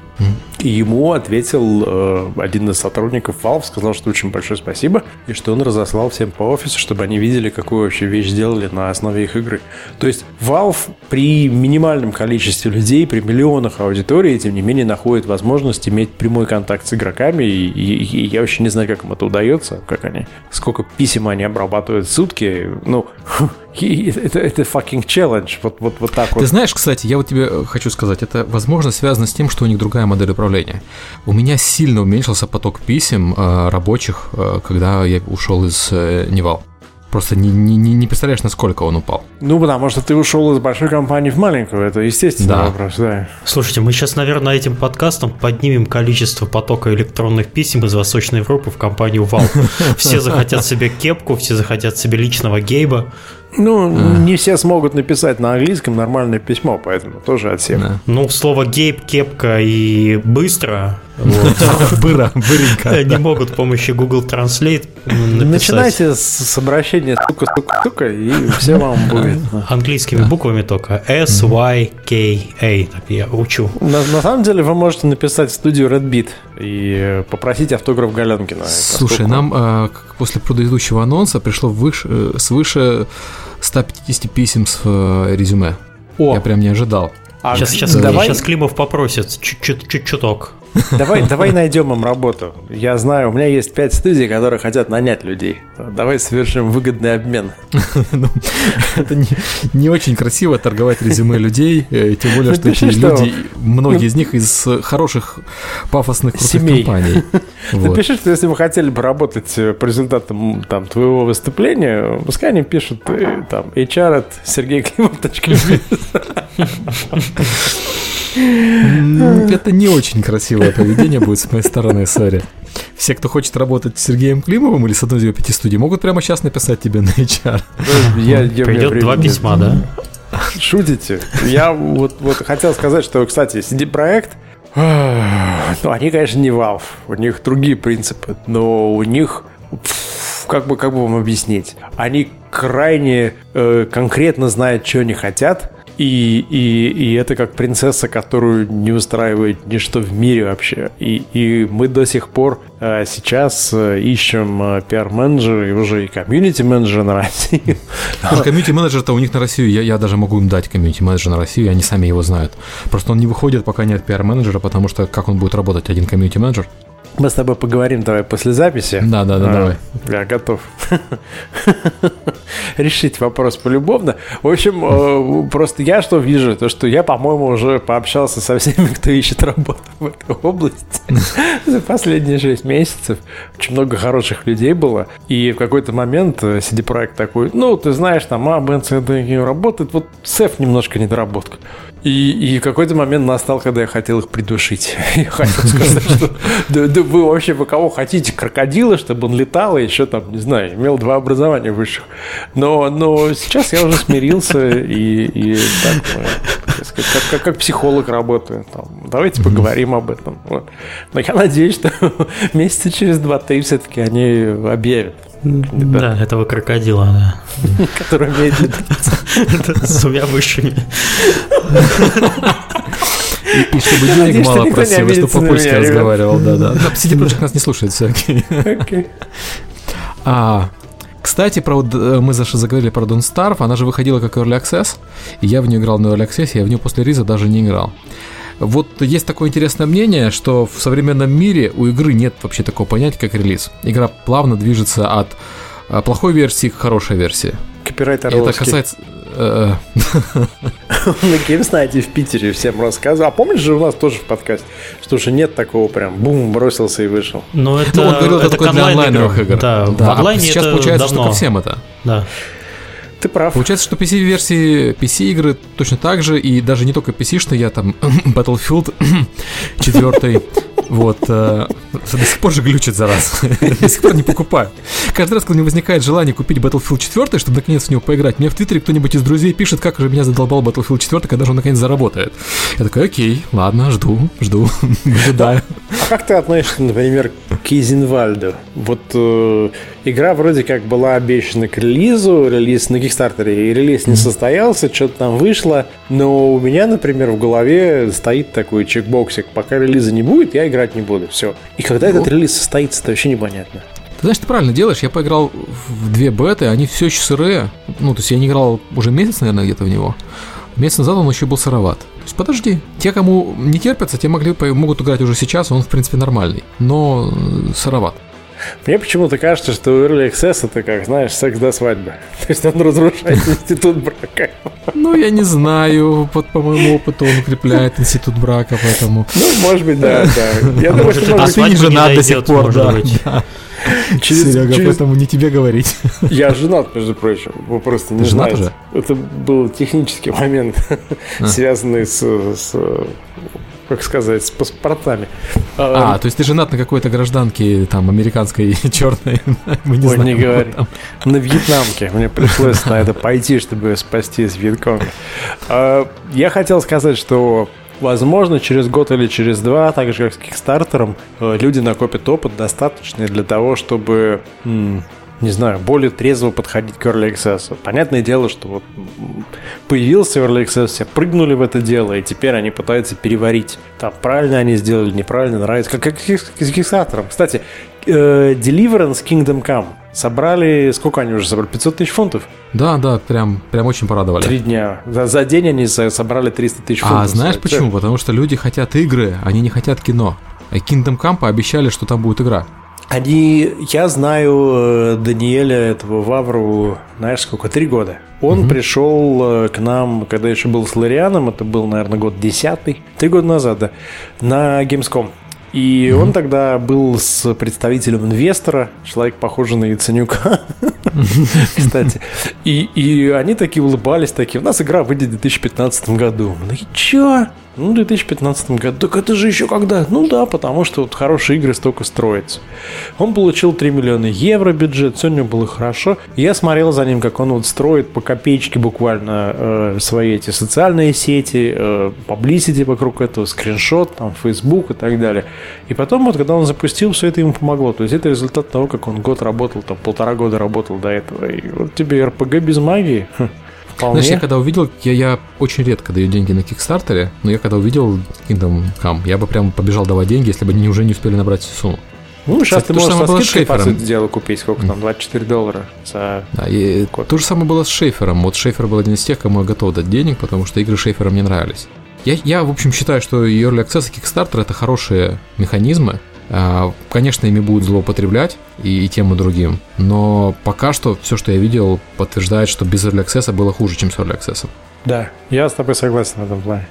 И ему ответил э, один из сотрудников Valve, сказал, что очень большое спасибо, и что он разослал всем по офису, чтобы они видели, какую вообще вещь сделали на основе их игры. То есть Valve при минимальном количестве людей, при миллионах аудитории, тем не менее, находит возможность иметь прямой контакт с игроками, и, и, и я вообще не знаю, как им это удается, как они, сколько писем они обрабатывают в сутки. Ну, (laughs) это, это fucking challenge. Вот, вот, вот так вот. Ты знаешь, кстати, я вот тебе э, хочу сказать, это, возможно, связано с тем, что у них другая модель управления. У меня сильно уменьшился поток писем э, рабочих, э, когда я ушел из э, Невал. Просто не, не, не представляешь, насколько он упал. Ну, потому что ты ушел из большой компании в маленькую, это естественный да. вопрос, да. Слушайте, мы сейчас, наверное, этим подкастом поднимем количество потока электронных писем из Восточной Европы в компанию Valve. (laughs) Все захотят себе кепку, все захотят себе личного гейба. Ну, а. не все смогут написать на английском нормальное письмо, поэтому тоже от всех. Да. Ну, слово гейб, кепка и быстро (laughs) Быра, быренько. Не могут с помощью Google Translate Начинайте с обращения стука, стука, стука, и все вам будет. Английскими буквами только. S, Y, K, A. Так я учу. На, на самом деле вы можете написать в студию Red Beat и попросить автограф Галенкина. Слушай, нам э, после предыдущего анонса пришло э, свыше 150 писем с э, резюме. О. Я прям не ожидал. А сейчас, сейчас, давай... сейчас Климов попросит чуть-чуток. Давай, давай найдем им работу. Я знаю, у меня есть пять студий, которые хотят нанять людей. Давай совершим выгодный обмен. (laughs) Ну, это не, очень красиво торговать резюме людей, э, тем более, что эти люди, многие из них из хороших пафосных крутых компаний. (laughs) Напиши, что если вы хотели бы работать э, по результатам там, твоего выступления, пускай они пишут э, там HR от Сергея (laughs) Это не очень красивое поведение будет с моей стороны, сори. Все, кто хочет работать с Сергеем Климовым или с одной из пяти студий, могут прямо сейчас написать тебе на HR. Я, я, Придет два письма, да? Шутите? Я вот, вот хотел сказать, что, кстати, CD-проект, ну, они, конечно, не Valve, у них другие принципы, но у них как бы, как бы вам объяснить? Они крайне э, конкретно знают, что они хотят, и, и, и это как принцесса, которую не устраивает ничто в мире вообще. И, и мы до сих пор э, сейчас э, ищем э, пиар-менеджера и уже и комьюнити-менеджера на Россию. (laughs) Слушай, комьюнити-менеджер-то у них на Россию, я, я даже могу им дать комьюнити-менеджера на Россию, они сами его знают. Просто он не выходит, пока нет пиар-менеджера, потому что как он будет работать, один комьюнити-менеджер? Мы с тобой поговорим давай после записи. Да, да, да, а, давай. Я готов (laughs) решить вопрос полюбовно. В общем, э, просто я что вижу, то что я, по-моему, уже пообщался со всеми, (laughs) кто ищет работу в этой области (laughs) за последние 6 месяцев. Очень много хороших людей было. И в какой-то момент CD проект такой, ну, ты знаешь, там А, Б, С, Д, работает, вот СЭФ немножко недоработка. И, и какой-то момент настал, когда я хотел их придушить. (laughs) Я хотел сказать, что да, да вы вообще вы кого хотите? Крокодила, чтобы он летал и еще там, не знаю, имел два образования высших. Но, но сейчас я уже смирился и, и так, как, как, как психолог работаю. Там, давайте поговорим об этом. Вот. Но я надеюсь, что (laughs) месяца через два-три все-таки они объявят. Да, этого крокодила, да. (laughs) Который умеет летать. С двумя высшими. И, и чтобы денег мало просил, что по-польски разговаривал, да-да. CD Projekt нас не слушает, все окей. А, кстати, про, э, мы заговорили про Don't Starve, она же выходила как Early Access, и я в нее играл на Early Access, я в нее после риза даже не играл. Вот есть такое интересное мнение, что в современном мире у игры нет вообще такого понятия, как релиз. Игра плавно движется от э, плохой версии к хорошей версии. Копирайт Это касается... Э, (laughs) на GameSnight в Питере всем рассказывал. А помнишь же у нас тоже в подкасте, что уже нет такого прям бум, бросился и вышел. Ну, это, ну, он говорил, это, это только для онлайновых игр. Да, да. в онлайне а сейчас это получается, давно. что ко всем это. Да. Ты прав. Получается, что PC-версии, PC-игры точно так же, и даже не только PC, что я там (coughs) Battlefield (coughs) 4 (coughs) вот. Э, до сих пор же глючит за раз. (laughs) До сих пор не покупаю. Каждый раз, когда у меня возникает желание купить Battlefield 4, чтобы наконец в него поиграть, мне в Твиттере кто-нибудь из друзей пишет, как же меня задолбал Battlefield 4, когда же он наконец заработает. Я такой, окей, ладно, жду, жду, (laughs) ожидаю. А как ты относишься, например, к Изенвальду? Вот э, игра вроде как была обещана к релизу, релиз на Кикстартере, и релиз не состоялся, что-то там вышло, но у меня, например, в голове стоит такой чекбоксик, пока релиза не будет, я играть не буду, все. И когда ну. этот релиз состоится, это вообще непонятно. Ты знаешь, ты правильно делаешь. Я поиграл в две беты, они все еще сырые. Ну, то есть я не играл уже месяц, наверное, где-то в него. Месяц назад он еще был сыроват. То есть подожди. Те, кому не терпятся, те могли, могут играть уже сейчас, он, в принципе, нормальный. Но сыроват. Мне почему-то кажется, что Early Access это как, знаешь, секс до свадьбы. (laughs) То есть он разрушает институт брака. Ну, я не знаю. Вот по моему опыту он укрепляет институт брака, поэтому... Ну, может быть, да, да. Я думаю, что... А ты не женат до сих пор, да. (laughs) Через, Серега, через... поэтому не тебе говорить. (laughs) Я женат, между прочим. Вы просто не Ты женат уже? Это был технический момент, а. связанный с, с как сказать, с паспортами. А, а, то есть ты женат на какой-то гражданке там американской (laughs) черной? (laughs) Мы не Ой, знаем. не говори. На вьетнамке. Мне пришлось на это пойти, чтобы спасти из Вьетконга. А, я хотел сказать, что Возможно, через год или через два, так же как с Кикстартером, э, люди накопят опыт достаточный для того, чтобы не знаю, более трезво подходить к Early Access. Понятное дело, что вот появился Early Access, все прыгнули в это дело, и теперь они пытаются переварить. Там правильно они сделали, неправильно, нравится. Как, как с Kickstarter. Кстати, э, Deliverance Kingdom Come собрали, сколько они уже собрали? 500 тысяч фунтов? Да, да, прям, прям очень порадовали. Три дня. За, за день они собрали 300 тысяч фунтов. А знаешь почему? Потому что люди хотят игры, они не хотят кино. А Kingdom Come пообещали, что там будет игра. Они, я знаю э, Даниэля этого Вавру, знаешь, сколько, три года. Он угу. пришел э, к нам, когда еще был с Лорианом, это был, наверное, год десятый, три года назад, да, на Gamescom. И mm он тогда был с представителем инвестора, человек похожий на Яценюка, (laughs) кстати. И, и они такие улыбались, такие, у нас игра выйдет в 2015 году. Мы такие, чё? Ну, в 2015 году. Так это же еще когда? Ну да, потому что вот хорошие игры столько строятся. Он получил 3 миллиона евро бюджет, все у него было хорошо. Я смотрел за ним, как он вот строит по копеечке буквально э, свои эти социальные сети, э, publicity вокруг этого, скриншот, там, Facebook и так далее. И потом вот, когда он запустил, все это ему помогло. То есть это результат того, как он год работал, там, полтора года работал до этого. И вот тебе РПГ без магии. Хм. Вполне. Знаешь, я когда увидел, я, я очень редко даю деньги на Кикстартере, но я когда увидел Kingdom Come, я бы прям побежал давать деньги, если бы они уже не успели набрать всю сумму. Ну, сейчас Кстати, ты можешь со скидкой, по сути дела, купить, сколько там, 24 доллара за да, и год. То же самое было с Шейфером. Вот Шейфер был один из тех, кому я готов дать денег, потому что игры Шейфера мне нравились. Я, я в общем, считаю, что Early Access и Kickstarter — это хорошие механизмы, конечно, ими будут злоупотреблять и, и тем, и другим, но пока что все, что я видел, подтверждает, что без Early Access было хуже, чем с Early Access. Да, я с тобой согласен в этом плане.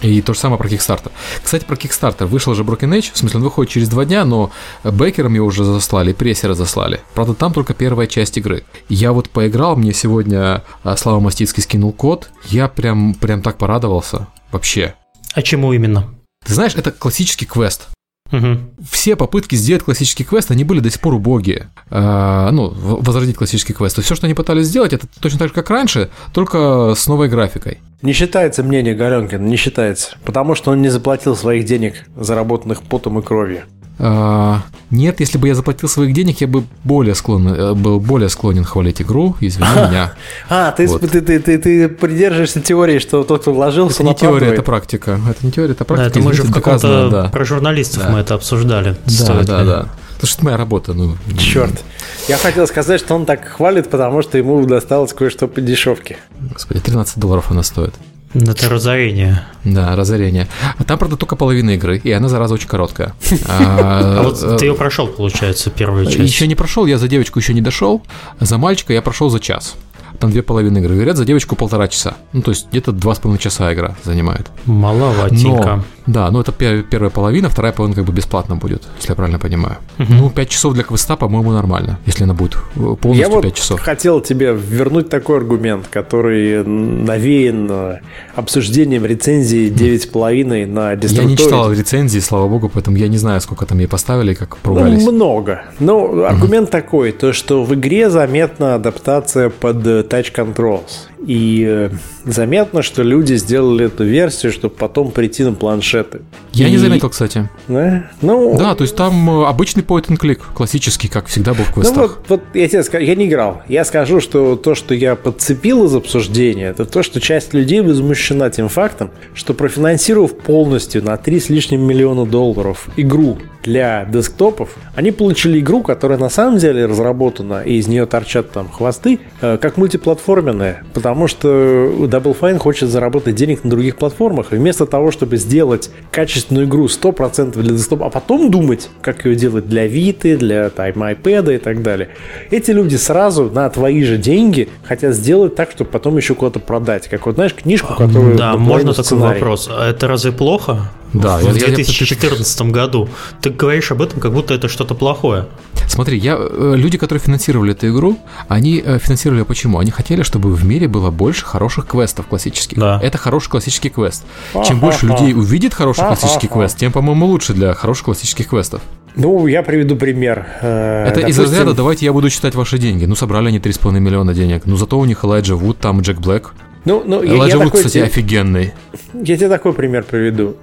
И то же самое про Kickstarter. Кстати, про Kickstarter. Вышел же Broken Age, в смысле, он выходит через два дня, но бекерам его уже заслали, прессера заслали. Правда, там только первая часть игры. Я вот поиграл, мне сегодня а, Слава Мастицкий скинул код, я прям, прям так порадовался. Вообще. А чему именно? Ты знаешь, это классический квест. Угу. Все попытки сделать классический квест, они были до сих пор убогие. А, ну, возродить классический квест. И все, что они пытались сделать, это точно так же, как раньше, только с новой графикой. Не считается мнение Галенкина, не считается. Потому что он не заплатил своих денег, заработанных потом и кровью. А, нет, если бы я заплатил своих денег, я бы более склонен, э, был более склонен хвалить игру, извини меня. А, ты, вот. ты, ты, ты, ты придерживаешься теории, что тот, кто вложился, Это не теория, это практика. Это не теория, это практика. Да, это мы же в каком-то да. про журналистов да. мы это обсуждали. Да, да, да. Потому что это моя работа. Ну. Черт. Я хотел сказать, что он так хвалит, потому что ему досталось кое-что по дешевке. Господи, 13 долларов она стоит. Это разорение. Да, разорение. А там, правда, только половина игры, и она, зараза, очень короткая. (laughs) А вот ты ее прошел, получается, первую часть. Еще не прошел, я за девочку еще не дошел. За мальчика я прошел за час там две половины игры. Говорят, за девочку полтора часа. Ну, то есть где-то два с половиной часа игра занимает. Маловатенько. Но, да, ну это первая половина, вторая половина как бы бесплатно будет, если я правильно понимаю. Угу. Ну, пять часов для квеста, по-моему, нормально, если она будет э, полностью я 5 вот часов. хотел тебе вернуть такой аргумент, который навеян э, обсуждением рецензии 9,5 на Destructoid. Я не читал рецензии, слава богу, поэтому я не знаю, сколько там ей поставили, как поругались. Ну, много. Но аргумент угу. такой, то что в игре заметна адаптация под э, Touch Controls. И э, заметно, что люди сделали эту версию, чтобы потом прийти на планшеты. Я и... не заметил, кстати. Да? Ну, да, то есть там э, обычный point and click, классический, как всегда был в квестах. Ну вот, вот я тебе скажу, я не играл. Я скажу, что то, что я подцепил из обсуждения, это то, что часть людей возмущена тем фактом, что профинансировав полностью на 3 с лишним миллиона долларов игру для десктопов, они получили игру, которая на самом деле разработана, и из нее торчат там хвосты, э, как мультиплеер мультиплатформенная, потому что Double Fine хочет заработать денег на других платформах, и вместо того, чтобы сделать качественную игру 100% для десктопа, а потом думать, как ее делать для Vita, для там, iPad и так далее, эти люди сразу на твои же деньги хотят сделать так, чтобы потом еще куда-то продать. Как вот, знаешь, книжку, которую... Да, можно такой вопрос. А это разве плохо? Да, в 2014 я, году. Ты говоришь об этом, как будто это что-то плохое. Смотри, я, э, люди, которые финансировали эту игру, они э, финансировали почему? Они хотели, чтобы в мире было больше хороших квестов классических. Да. Это хороший классический квест. Чем больше людей увидит хороший классический квест, тем, по-моему, лучше для хороших классических квестов. Ну, я приведу пример. Э, это Допустим... из разряда «давайте я буду читать ваши деньги». Ну, собрали они 3,5 миллиона денег. Ну, зато у них Элайджа Вуд, там Джек Блэк. Ну, ну, Элайджа я, я Вуд, такой, кстати, офигенный. Я тебе такой пример приведу.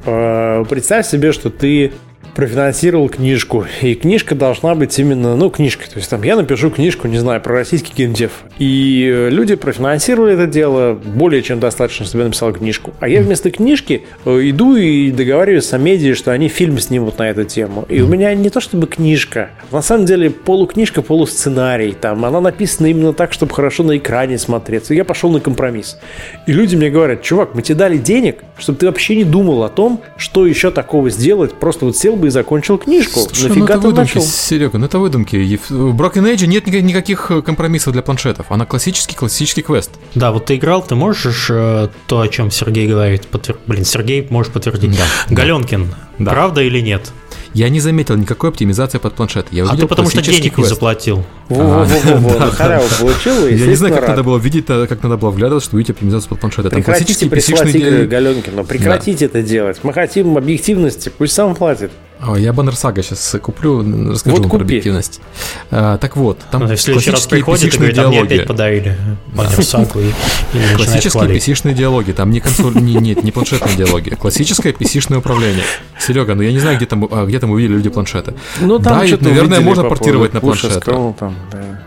Представь себе, что ты профинансировал книжку, и книжка должна быть именно, ну, книжка, то есть там я напишу книжку, не знаю, про российский геймдев, и э, люди профинансировали это дело более чем достаточно, чтобы я написал книжку. А я вместо книжки э, иду и договариваюсь с Амедией, что они фильм снимут на эту тему. И у меня не то чтобы книжка, на самом деле полукнижка, полусценарий, там, она написана именно так, чтобы хорошо на экране смотреться. И я пошел на компромисс. И люди мне говорят, чувак, мы тебе дали денег, чтобы ты вообще не думал о том, что еще такого сделать, просто вот сел бы и закончил книжку. Слушай, Нафига ну это выдумки, начал? Серега, ну это выдумки. В Broken Age нет никаких э, компромиссов для планшетов. Она классический, классический квест. Да, вот ты играл, ты можешь э, то, о чем Сергей говорит, подтвер... блин, Сергей может подтвердить. Да. Галенкин, да. правда или нет? Я не заметил никакой оптимизации под планшет. Я а ты потому что денег квест. не заплатил. Во-во-во, халяву получил, Я не знаю, как надо было видеть, э, как надо было вглядываться, чтобы увидеть оптимизацию под планшет. Прекратите присылать игры Галенкину, прекратите это делать. Мы хотим объективности, пусть сам платит. Я баннер Сага сейчас куплю, расскажу вот вам про объективность. А, так вот, там ну, в следующий раз приходит и говорит, а мне опять подарили баннер Сагу и, и (laughs) Классические pc диалоги, там не консоль, не, нет, не планшетные диалоги, классическое pc управление. Серега, ну я не знаю, где там, а, где там увидели люди планшеты. Ну, там да, наверное, можно по портировать на планшеты. Там, да.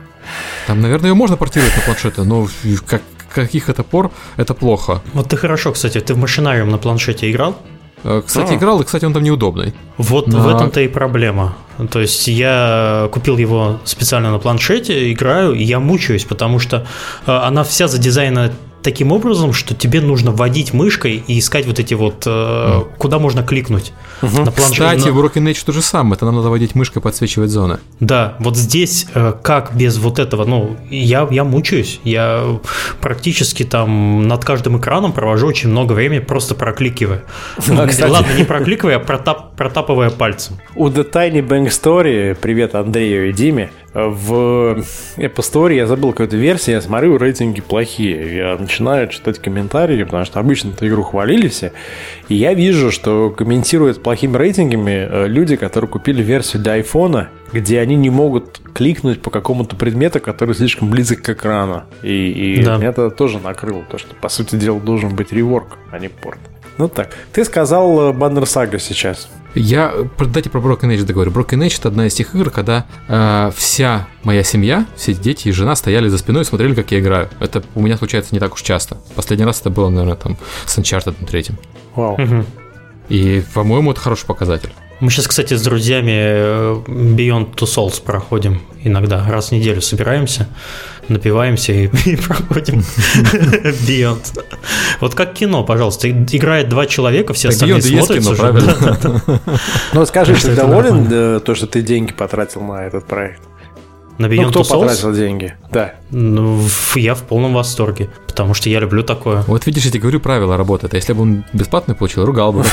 там, наверное, ее можно портировать на планшеты, но как, каких это пор, это плохо. Вот ты хорошо, кстати, ты в машинариум на планшете играл? Э, кстати, а. играл, и, кстати, он там неудобный. Вот Но... в этом-то и проблема. То есть я купил его специально на планшете, играю, и я мучаюсь, потому что э, она вся задизайнена таким образом, что тебе нужно вводить мышкой и искать вот эти вот, э, куда можно кликнуть угу. на планшете. Кстати, в Broken Age то же самое, это нам надо вводить мышкой, подсвечивать зоны. Да, вот здесь э, как без вот этого, ну, я, я мучаюсь, я практически там над каждым экраном провожу очень много времени, просто прокликивая. Ну, кстати... Ладно, не прокликивая, а протап, протапывая пальцем. У The Tiny Bang Story, привет Андрею и Диме, в Apple Store я забыл какую-то версию, я смотрю, рейтинги плохие. Я начинаю читать комментарии, потому что обычно эту игру хвалили все. И я вижу, что комментируют плохими рейтингами э, люди, которые купили версию для айфона, где они не могут кликнуть по какому-то предмету, который слишком близок к экрану. И, и да. меня это тоже накрыло, то что, по сути дела, должен быть реворк, а не порт. Ну так. Ты сказал Баннер Сага сейчас. Я, дайте про Broken Age договорю. Broken Age это одна из тех игр, когда э, вся моя семья, все дети и жена стояли за спиной и смотрели, как я играю. Это у меня случается не так уж часто. Последний раз это было, наверное, там с Uncharted третьим. Вау. Угу. И, по-моему, это хороший показатель. Мы сейчас, кстати, с друзьями э, Beyond Two Souls проходим иногда. Раз в неделю собираемся, напиваемся и, (laughs) и проходим (laughs) Beyond. Вот как кино, пожалуйста. Играет два человека, все остальные смотрят. Кино, правильно. (laughs) Ну, скажи, ты доволен э, то, что ты деньги потратил на этот проект? На Beyond ну, кто Two потратил деньги? Да. Ну, я в полном восторге, потому что я люблю такое. Вот видишь, я тебе говорю, правила работают. А если бы он бесплатно получил, ругал бы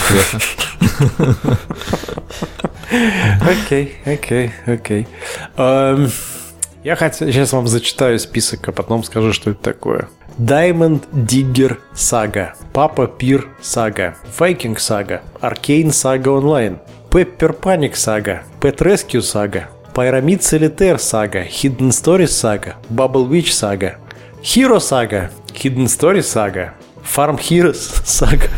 Окей, окей, окей. Эм, я хотел, сейчас вам зачитаю список, а потом скажу, что это такое. Diamond Digger Saga, Papa Пир Saga, Viking Saga, Arcane Saga Online, Pepper Panic Saga, Pet Rescue Saga, Pyramid Solitaire Saga, Hidden Stories Saga, Bubble Witch Saga, Hero Saga, Hidden Stories Saga, Farm Heroes Saga,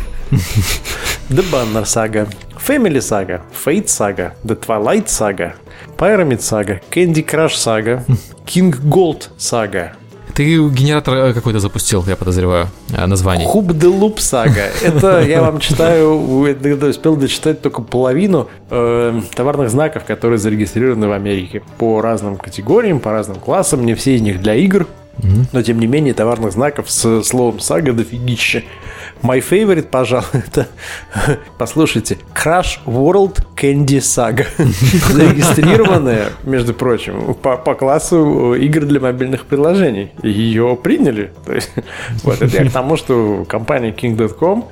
The Banner Saga, Family Saga, Fate Saga, The Twilight Saga, Pyramid Saga, Candy Crush Saga, King Gold Saga, Ты генератор э, какой-то запустил, я подозреваю, э, название. Хуб де Луп Сага. Это я вам читаю, успел дочитать только половину э, товарных знаков, которые зарегистрированы в Америке. По разным категориям, по разным классам. Не все из них для игр. Но, тем не менее, товарных знаков с словом сага дофигища. My favorite, пожалуй, (laughs) это, послушайте, Crash World Candy Saga. (laughs) Зарегистрированная, между прочим, по, по классу игр для мобильных приложений. Ее приняли. То есть, (laughs) вот это я к тому, что компания King.com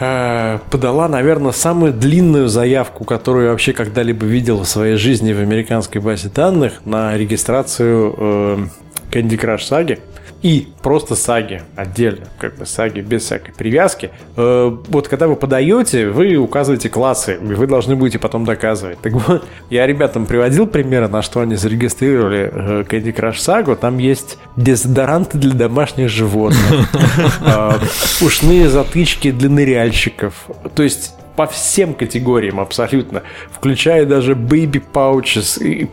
э, подала, наверное, самую длинную заявку, которую я вообще когда-либо видел в своей жизни в американской базе данных на регистрацию э, Candy Crush саги и просто саги отдельно, как бы саги без всякой привязки. Э, вот когда вы подаете, вы указываете классы, и вы должны будете потом доказывать. Так вот, я ребятам приводил примеры, на что они зарегистрировали э, Candy Crush сагу. Там есть дезодоранты для домашних животных, (laughs) э, ушные затычки для ныряльщиков. То есть по всем категориям абсолютно, включая даже baby pouches. И,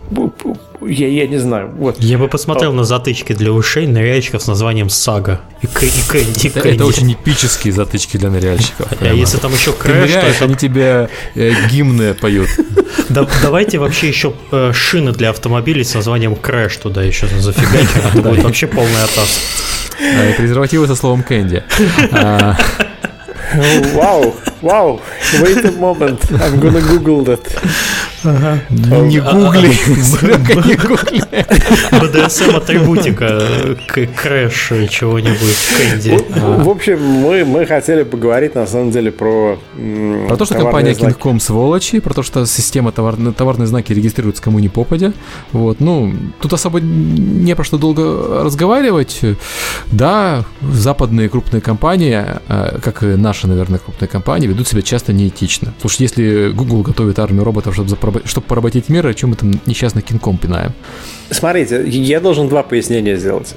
я, я не знаю. Вот. Я бы посмотрел а... на затычки для ушей ныряльщиков с названием Сага и, и Кэнди. Это, это очень эпические затычки для ныряльщиков. А если там еще крэш, то это... они тебе э, гимны поют. Да, давайте вообще еще э, шины для автомобилей с названием Crush туда еще зафигачим. Это будет вообще полный атас. Презервативы со словом Candy. Вау, вау, wait a moment, I'm gonna Google that. Ага. Не гугли, (laughs) не гугли. БДСМ атрибутика, crush чего-нибудь, candy. В общем, мы, мы хотели поговорить на самом деле про Про то, что компания King.com сволочи, про то, что система товарные, товарные знаки регистрируется кому не попадя. Вот, ну, тут особо не про что долго разговаривать. Да, западные крупные компании, а, как и наши, наверное, крупные компании, ведут себя часто неэтично. Слушай, если Google готовит армию роботов, чтобы чтобы поработить мир, о чем мы там несчастно кинком пинаем. Смотрите, я должен два пояснения сделать.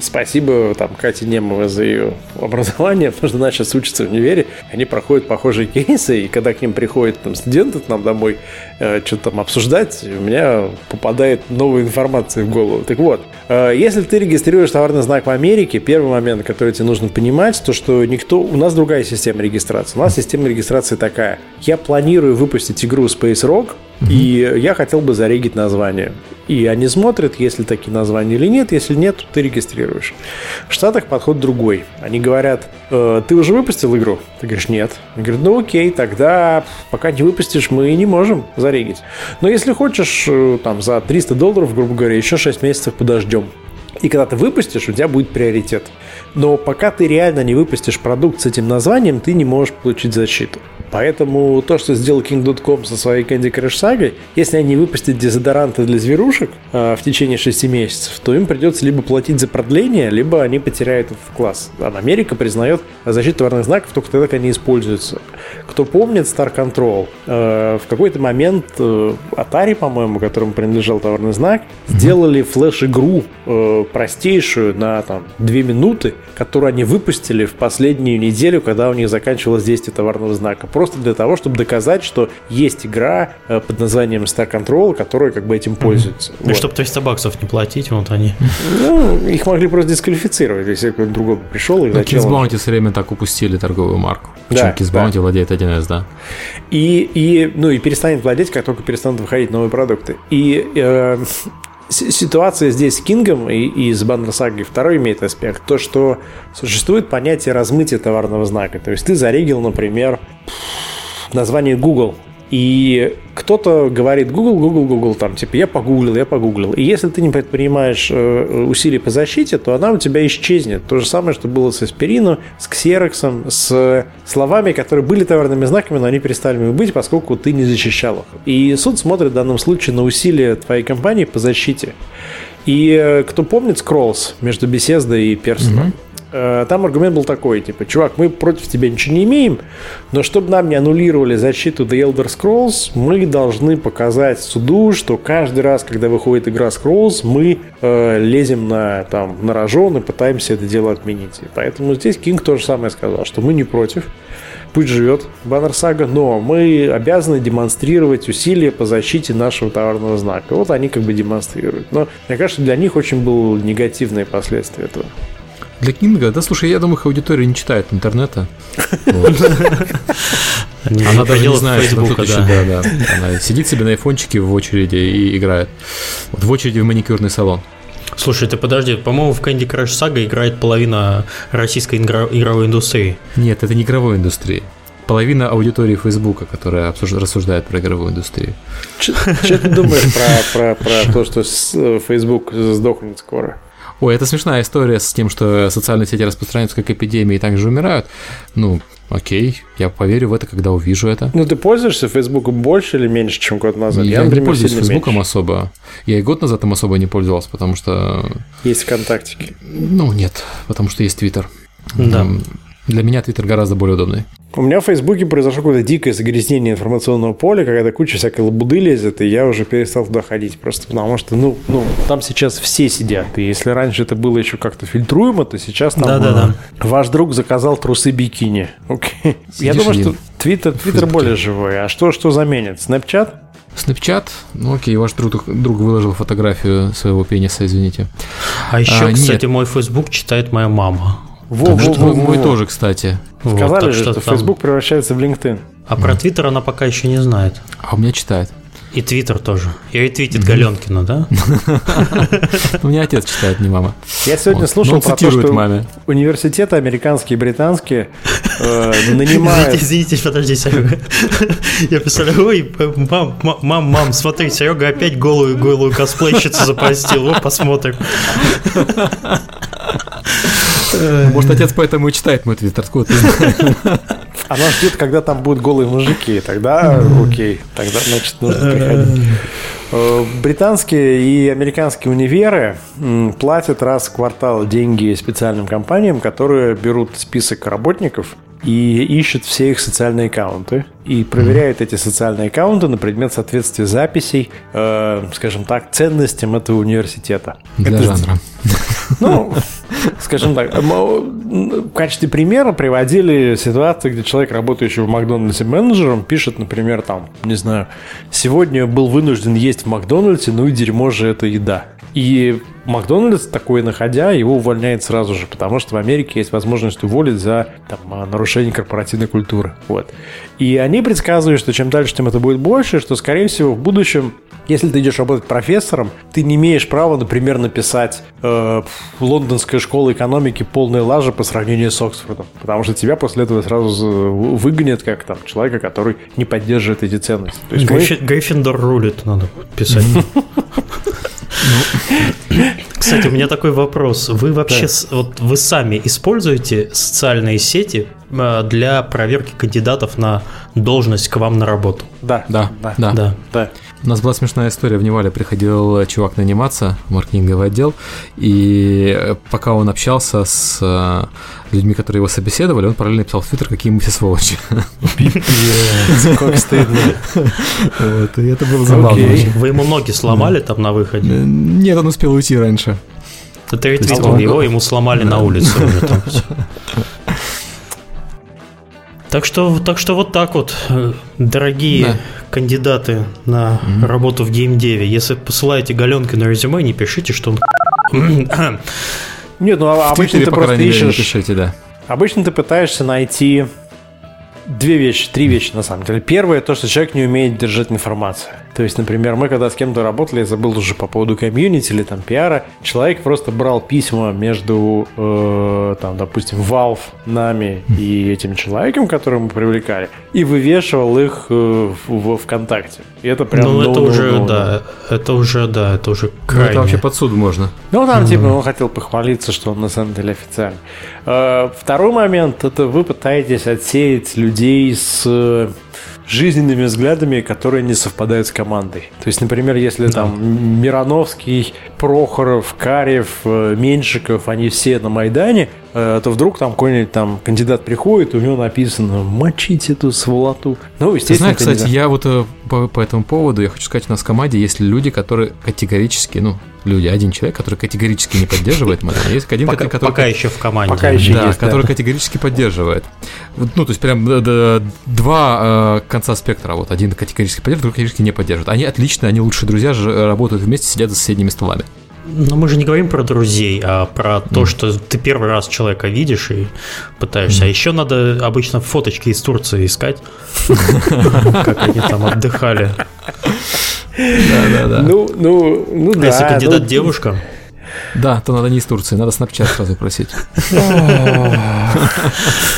Спасибо там Кате Немовой за ее образование, (laughs) потому что она сейчас учится в универе, они проходят похожие кейсы, и когда к ним приходят там, студенты к нам домой э, что-то там обсуждать, у меня попадает новая информация в голову. Так вот, э, если ты регистрируешь товарный знак в Америке, первый момент, который тебе нужно понимать, то что никто... У нас другая система регистрации. У нас система регистрации такая. Я планирую выпустить игру Space Rock, и я хотел бы зарегить название. И они смотрят, есть ли такие названия или нет. Если нет, то ты регистрируешь. В Штатах подход другой. Они говорят, э, ты уже выпустил игру? Ты говоришь, нет. Они говорят, ну окей, тогда пока не выпустишь, мы не можем зарегить. Но если хочешь, э, там, за 300 долларов, грубо говоря, еще 6 месяцев подождем. И когда ты выпустишь, у тебя будет приоритет. Но пока ты реально не выпустишь продукт с этим названием, ты не можешь получить защиту. Поэтому то, что сделал King.com со своей Candy Crush сагой, если они выпустят дезодоранты для зверушек э, в течение 6 месяцев, то им придется либо платить за продление, либо они потеряют этот класс. А Америка признает защиту товарных знаков только тогда, когда они используются. Кто помнит Star Control, э, в какой-то момент э, Atari, по-моему, которому принадлежал товарный знак, сделали флеш-игру э, простейшую на там, 2 минуты, которую они выпустили в последнюю неделю, когда у них заканчивалось действие товарного знака просто для того, чтобы доказать, что есть игра э, под названием Star Control, которая как бы этим пользуется. Mm-hmm. Вот. И чтобы 300 баксов не платить, вот они. Ну, их могли просто дисквалифицировать, если кто-то другой пришел и Kids Bounty все время так упустили торговую марку. Да, Kids Bounty да. владеет 1С, да. И, и, ну, и перестанет владеть, как только перестанут выходить новые продукты. И э, ситуация здесь с Кингом и, и с Баннер второй имеет аспект. То, что существует понятие размытия товарного знака. То есть ты зарегил, например, название Google и кто-то говорит Google, Google, Google, там, типа, я погуглил, я погуглил. И если ты не предпринимаешь э, усилий по защите, то она у тебя исчезнет. То же самое, что было с аспирином, с ксероксом, с словами, которые были товарными знаками, но они перестали ими быть, поскольку ты не защищал их. И суд смотрит в данном случае на усилия твоей компании по защите. И э, кто помнит Scrolls между Bethesda и Персоном, угу. Э, там аргумент был такой, типа, чувак, мы против тебя ничего не имеем, но чтобы нам не аннулировали защиту The Elder Scrolls, мы должны показать суду, что каждый раз, когда выходит игра Scrolls, мы э, лезем на, там, на рожон и пытаемся это дело отменить. И поэтому здесь Кинг то же самое сказал, что мы не против, пусть живет Баннер Сага, но мы обязаны демонстрировать усилия по защите нашего товарного знака. Вот они как бы демонстрируют. Но мне кажется, для них очень было негативные последствия этого. Для Кинга, да, слушай, я думаю, их аудитория не читает интернета. Она даже не знает, что тут еще, да, да. Она сидит себе на айфончике в очереди и играет. Вот в очереди в маникюрный салон. Слушай, ты подожди, по-моему, в Candy Crush Saga играет половина российской игровой индустрии. Нет, это не игровой индустрии. Половина аудитории Фейсбука, которая рассуждает про игровую индустрию. Что ты думаешь про, про, про (laughs) то, что Facebook сдохнет скоро? Ой, это смешная история с тем, что социальные сети распространяются как эпидемии и также умирают. Ну, окей, я поверю в это, когда увижу это. Ну, ты пользуешься Фейсбуком больше или меньше, чем год назад? Я, я например, не пользуюсь Фейсбуком меньше. особо. Я и год назад им особо не пользовался, потому что... Есть ВКонтактики. Ну, нет, потому что есть Твиттер. Да. Для меня Твиттер гораздо более удобный. У меня в Фейсбуке произошло какое-то дикое загрязнение информационного поля, когда куча всякой лабуды лезет, и я уже перестал туда ходить. Просто потому что, ну, ну там сейчас все сидят. И если раньше это было еще как-то фильтруемо, то сейчас там да, да, да. ваш друг заказал трусы бикини. Окей. Я думаю, что Твиттер, Твиттер более живой. А что, что заменит? Снэпчат? Снэпчат? Ну окей, ваш друг, друг выложил фотографию своего пениса, извините. А еще, а, кстати, нет. мой Facebook читает моя мама. Во, во, во, мой тоже, кстати. Сказали вот, же, что, что там... Facebook превращается в LinkedIn. А про Твиттер она пока еще не знает. А у меня читает. И Твиттер тоже. И ретвитит Галенкину, да? (laughs) У меня отец читает, не мама. Я сегодня слушал про то, что университеты американские и британские э, (laughs) нанимают... Извините, подожди, Серега. (laughs) Я представляю, ой, мам, мам, мам, смотри, Серега опять голую голую косплейщицу запостил. Вот посмотрим. Может, отец поэтому и читает мой твиттер, откуда ты Она ждет, когда там будут голые мужики, тогда окей, тогда, значит, нужно приходить. Э, британские и американские универы платят раз в квартал деньги специальным компаниям, которые берут список работников и ищут все их социальные аккаунты и проверяют эти социальные аккаунты на предмет соответствия записей, э, скажем так, ценностям этого университета. Для Это, жанра. (laughs) Ну, (laughs) скажем так, в качестве примера приводили ситуации, где человек, работающий в Макдональдсе менеджером, пишет, например, там, не знаю, сегодня был вынужден есть в Макдональдсе, ну и дерьмо же это еда. И Макдональдс, такое находя, его увольняет сразу же, потому что в Америке есть возможность уволить за там, нарушение корпоративной культуры. Вот. И они предсказывают, что чем дальше, тем это будет больше, что, скорее всего, в будущем если ты идешь работать профессором, ты не имеешь права, например, написать э, «Лондонская школа экономики полная лажа по сравнению с Оксфордом», потому что тебя после этого сразу выгонят как там человека, который не поддерживает эти ценности. То есть Гриффин, мы... Гриффиндор рулит, надо писать. (laughs) Кстати, у меня такой вопрос. Вы вообще, вот вы сами используете социальные сети э, для проверки кандидатов на должность к вам на работу? Да, да, да, да. да. У нас была смешная история. В Невале приходил чувак наниматься в маркетинговый отдел, и э, пока он общался с э, людьми, которые его собеседовали, он параллельно писал в Твиттер, какие мы все сволочи. Как стыдно. И это было забавно. Вы ему ноги сломали там на выходе? Нет, он успел уйти раньше. Ты ретвитил его, ему сломали на улице уже там. Так что, так что вот так вот, дорогие да. кандидаты на mm-hmm. работу в геймдеве, если посылаете галенки на резюме, не пишите, что он... (clears throat) Нет, ну а обычно ты просто ищешь... Пишите, да. Обычно ты пытаешься найти две вещи, три вещи на самом деле. Первое, то, что человек не умеет держать информацию. То есть, например, мы когда с кем-то работали, я забыл уже по поводу комьюнити или там пиара, человек просто брал письма между, э, там, допустим, Valve, нами и этим человеком, которого мы привлекали, и вывешивал их э, в, в ВКонтакте. И это прям... Ну, это уже, да, это уже, да, это уже крайне. Ну, это вообще под суд можно. Ну, там, mm-hmm. типа, он хотел похвалиться, что он на самом деле официальный. Э, второй момент, это вы пытаетесь отсеять людей с жизненными взглядами, которые не совпадают с командой. То есть, например, если да. там Мироновский, Прохоров, Карев, э, Меньшиков, они все на Майдане, э, то вдруг там какой-нибудь там кандидат приходит, и у него написано «мочить эту сволоту». Ну, естественно, Ты знаешь, кстати, я вот э, по, по этому поводу, я хочу сказать, у нас в команде есть люди, которые категорически, ну, люди, один человек, который категорически не поддерживает Майдан. Есть один, пока, который... Пока еще в команде. Пока еще да, есть, который да. категорически поддерживает. Ну, то есть прям да, два э, конца спектра. Вот один категорически поддерживает, другой категорически не поддерживает. Они отличные, они лучшие друзья, работают вместе, сидят за соседними столами. Но мы же не говорим про друзей, а про то, что ты первый раз человека видишь и пытаешься. Mm. А еще надо обычно фоточки из Турции искать, (laughs) как они там отдыхали. Да, да, да. Ну, ну, ну да. Если кандидат ну, девушка. Да, то надо не из Турции, надо Snapchat сразу просить. (laughs)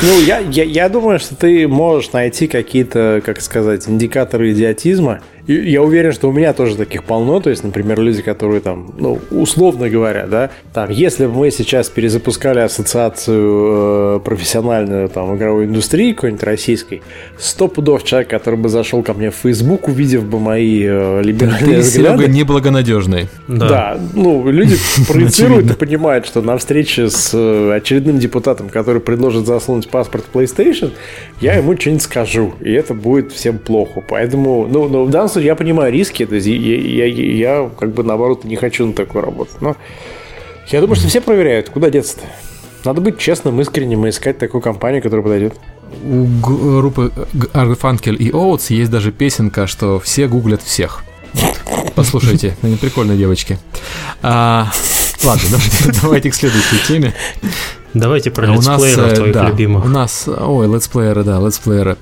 Ну, я, я, я думаю, что ты можешь найти какие-то, как сказать, индикаторы идиотизма, и я уверен, что у меня тоже таких полно. То есть, например, люди, которые там, ну, условно говоря, да, там, если бы мы сейчас перезапускали ассоциацию э, профессиональную там игровой индустрии какой-нибудь российской, сто пудов человек, который бы зашел ко мне в Facebook, увидев бы мои э, либеральные Ты, взгляды. Серега, неблагонадежный. Да. да, ну, люди (laughs) проецируют и понимают, что на встрече с э, очередным депутатом, который предложит засунуть паспорт в PlayStation, я ему что-нибудь скажу, и это будет всем плохо. Поэтому, ну, ну в данном случае я понимаю риски, то есть я, я, я как бы наоборот не хочу на такую работу. Но я думаю, что все проверяют, куда деться-то. Надо быть честным, искренним и искать такую компанию, которая подойдет. У группы Garfunkel и Oates есть даже песенка, что все гуглят всех. Послушайте, они прикольные девочки. А, ладно, давайте, (laughs) давайте к следующей теме. Давайте про а летсплееров э, твоих да, любимых. У нас, ой, летсплееры, да, летсплееры.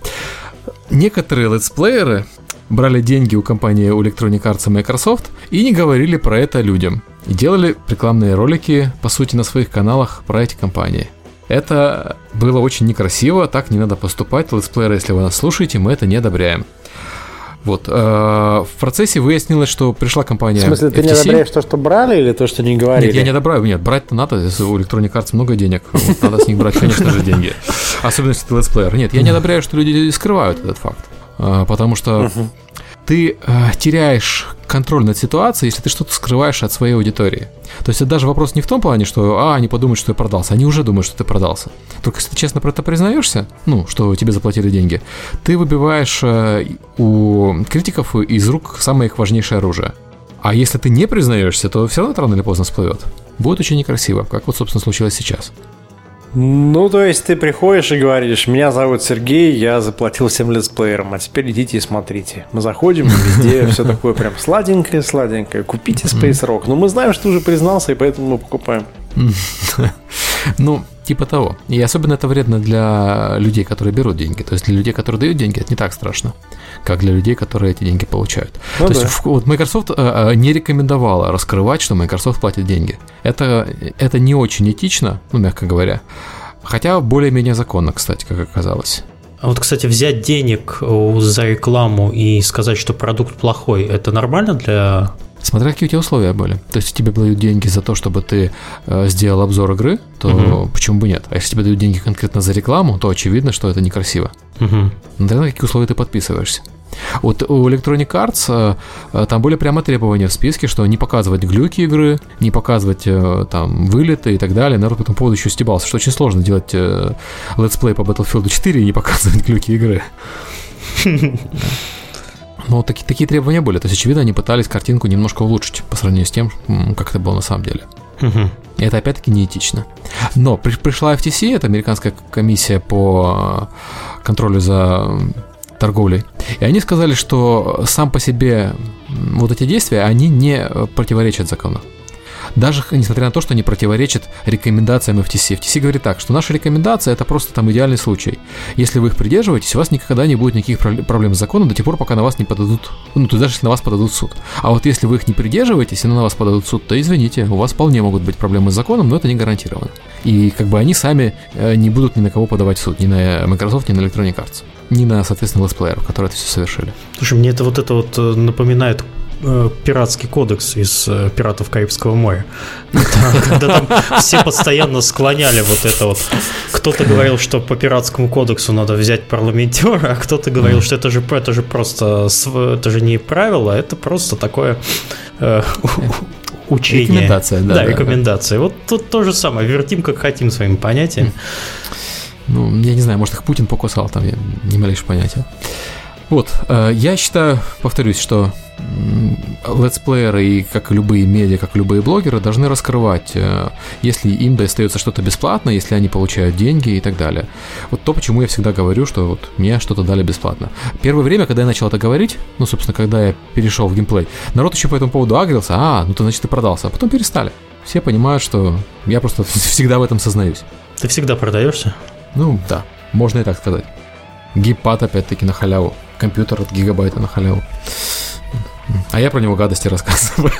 Некоторые летсплееры брали деньги у компании Electronic Arts и Microsoft и не говорили про это людям. И делали рекламные ролики, по сути, на своих каналах про эти компании. Это было очень некрасиво, так не надо поступать. Летсплееры, если вы нас слушаете, мы это не одобряем. Вот. Э, в процессе выяснилось, что пришла компания. В смысле, ты FTC. не одобряешь то, что брали, или то, что не говорили? Нет, я не одобряю. Нет, брать-то надо. У Electronic Arts много денег. Вот, надо с них брать, конечно же, деньги. Особенно если ты летсплеер. Нет, я не одобряю, что люди скрывают этот факт. Э, потому что ты э, теряешь контроль над ситуацией, если ты что-то скрываешь от своей аудитории. То есть это даже вопрос не в том плане, что а, они подумают, что я продался. Они уже думают, что ты продался. Только если ты честно про это признаешься, ну, что тебе заплатили деньги, ты выбиваешь э, у критиков из рук самое их важнейшее оружие. А если ты не признаешься, то все равно это рано или поздно всплывет. Будет очень некрасиво, как вот, собственно, случилось сейчас. Ну, то есть ты приходишь и говоришь, меня зовут Сергей, я заплатил всем летсплеерам, а теперь идите и смотрите. Мы заходим, везде (laughs) все такое прям сладенькое, сладенькое. Купите Space Rock. Но мы знаем, что уже признался, и поэтому мы покупаем. (laughs) Ну, типа того. И особенно это вредно для людей, которые берут деньги. То есть для людей, которые дают деньги, это не так страшно, как для людей, которые эти деньги получают. Ну, То да. есть вот Microsoft э, не рекомендовала раскрывать, что Microsoft платит деньги. Это, это не очень этично, ну, мягко говоря. Хотя более-менее законно, кстати, как оказалось. А вот, кстати, взять денег за рекламу и сказать, что продукт плохой, это нормально для Смотря какие у тебя условия были. То есть тебе дают деньги за то, чтобы ты э, сделал обзор игры, то угу. почему бы нет? А если тебе дают деньги конкретно за рекламу, то очевидно, что это некрасиво. Угу. Тогда на какие условия ты подписываешься? Вот у Electronic Arts э, э, там были прямо требования в списке, что не показывать глюки игры, не показывать э, там вылеты и так далее. Народ по этому поводу еще стебался, что очень сложно делать let's play по Battlefield 4 и не показывать глюки игры. (laughs) Но такие, такие требования были. То есть, очевидно, они пытались картинку немножко улучшить по сравнению с тем, как это было на самом деле. Угу. Это опять-таки неэтично. Но при, пришла FTC, это американская комиссия по контролю за торговлей. И они сказали, что сам по себе вот эти действия, они не противоречат закону даже несмотря на то, что они противоречат рекомендациям FTC. FTC говорит так, что наша рекомендация это просто там идеальный случай. Если вы их придерживаетесь, у вас никогда не будет никаких проблем с законом до тех пор, пока на вас не подадут, ну, то даже если на вас подадут суд. А вот если вы их не придерживаетесь и на вас подадут суд, то извините, у вас вполне могут быть проблемы с законом, но это не гарантировано. И как бы они сами э, не будут ни на кого подавать суд, ни на Microsoft, ни на Electronic Arts ни на, соответственно, летсплееров, которые это все совершили. Слушай, мне это вот это вот э, напоминает пиратский кодекс из э, «Пиратов Карибского моря». Когда там все постоянно склоняли вот это вот. Кто-то говорил, что по пиратскому кодексу надо взять парламентера, а кто-то говорил, что это же, это же просто, это же не правило, это просто такое э, учение. Рекомендация, да. Да, да рекомендация. Да. Вот тут то же самое, вертим как хотим своим понятием. Ну, я не знаю, может их Путин покусал, там я не малейшего понятия. Вот, э, я считаю, повторюсь, что летсплееры и как любые медиа, как любые блогеры должны раскрывать, э, если им достается что-то бесплатно, если они получают деньги и так далее. Вот то, почему я всегда говорю, что вот мне что-то дали бесплатно. Первое время, когда я начал это говорить, ну, собственно, когда я перешел в геймплей, народ еще по этому поводу агрился, а, ну, то значит ты продался, а потом перестали. Все понимают, что я просто (laughs) всегда в этом сознаюсь. Ты всегда продаешься? Ну, да, можно и так сказать. Гейпад опять-таки на халяву. Компьютер от гигабайта на халяву. А я про него гадости рассказываю.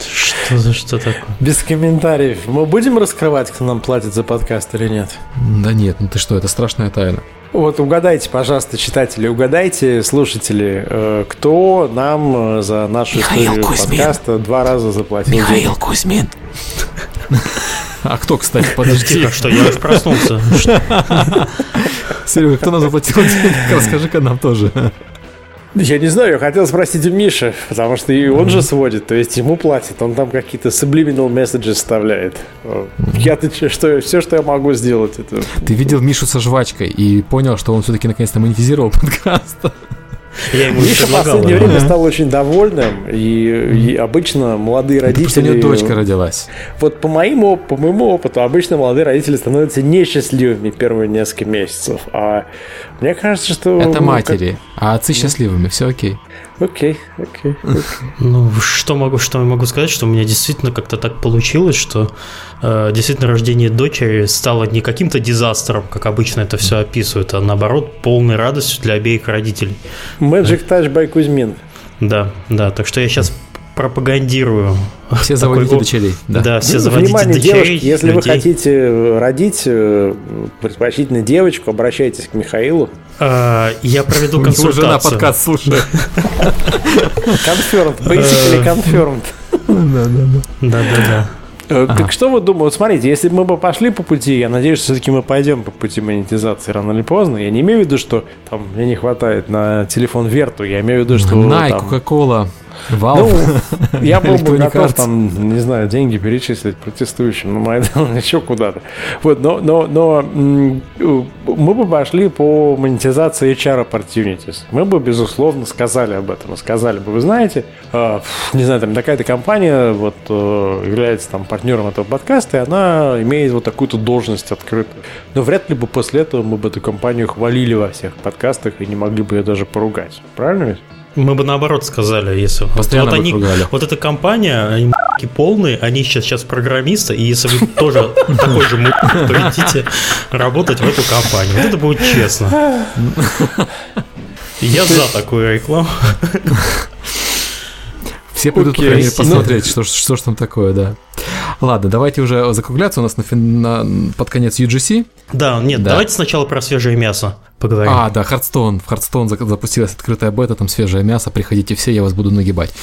Что за что такое? Без комментариев. Мы будем раскрывать, кто нам платит за подкаст или нет? Да нет, ну ты что, это страшная тайна. Вот угадайте, пожалуйста, читатели, угадайте, слушатели, э, кто нам э, за нашу Михаил историю Кузьмин. подкаста два раза заплатил. Михаил денег. Кузьмин. А кто, кстати, подожди. что я уж проснулся. Серега, кто нам заплатил денег? Расскажи-ка нам тоже. Я не знаю, я хотел спросить у Миши, потому что и он же сводит, то есть ему платит, он там какие-то subliminal messages вставляет. Я-то что, все, что я могу сделать, это... Ты видел Мишу со жвачкой и понял, что он все-таки наконец-то монетизировал (laughs) подкаст. Я ему Миша в последнее время стал очень довольным, и, и обычно молодые родители... Что у него дочка родилась. Вот по моему, по моему опыту, обычно молодые родители становятся несчастливыми первые несколько месяцев, а мне кажется, что... Это матери, как... а отцы счастливыми, все окей. Окей, (laughs) окей. Ну, что могу, что я могу сказать, что у меня действительно как-то так получилось, что э, действительно рождение дочери стало не каким-то дизастером, как обычно это все описывают, а наоборот полной радостью для обеих родителей. Magic Touch by Кузьмин. Да, да, так что я сейчас пропагандирую. Все заводите дочерей. Да, да все ну, заводите Внимание, дочерей. Девушки, если людей. вы хотите родить э, предпочтительно девочку, обращайтесь к Михаилу. А, я проведу (laughs) консультацию. Жена подкаст слушает. Confirmed, basically confirmed. Да, да, да. Да, да, да. Э, так ага. что вы думаете? Вот смотрите, если бы мы бы пошли по пути, я надеюсь, что все-таки мы пойдем по пути монетизации рано или поздно. Я не имею в виду, что там мне не хватает на телефон Верту, я имею в виду, что... Nike, Coca-Cola, Valve. Ну, я был бы готов там, не знаю, деньги перечислить протестующим на Майдан, еще куда-то. Вот, но, но, но мы бы пошли по монетизации HR opportunities. Мы бы, безусловно, сказали об этом. Сказали бы, вы знаете, э, не знаю, там такая-то компания вот э, является там партнером этого подкаста, и она имеет вот такую-то должность открытую. Но вряд ли бы после этого мы бы эту компанию хвалили во всех подкастах и не могли бы ее даже поругать. Правильно ведь? Мы бы наоборот сказали, если Постоянно вот, они, вот эта компания, они полные, они сейчас, сейчас программисты, и если вы тоже (laughs) такой же то идите работать в эту компанию. Вот это будет честно. Я за такую рекламу. Все будут, по крайней мере, посмотреть, что, что ж там такое, да. Ладно, давайте уже закругляться у нас на, на, под конец UGC. Да, нет, да. давайте сначала про свежее мясо поговорим. А, да, Hearthstone. В Hearthstone запустилась открытая бета, там свежее мясо. Приходите все, я вас буду нагибать.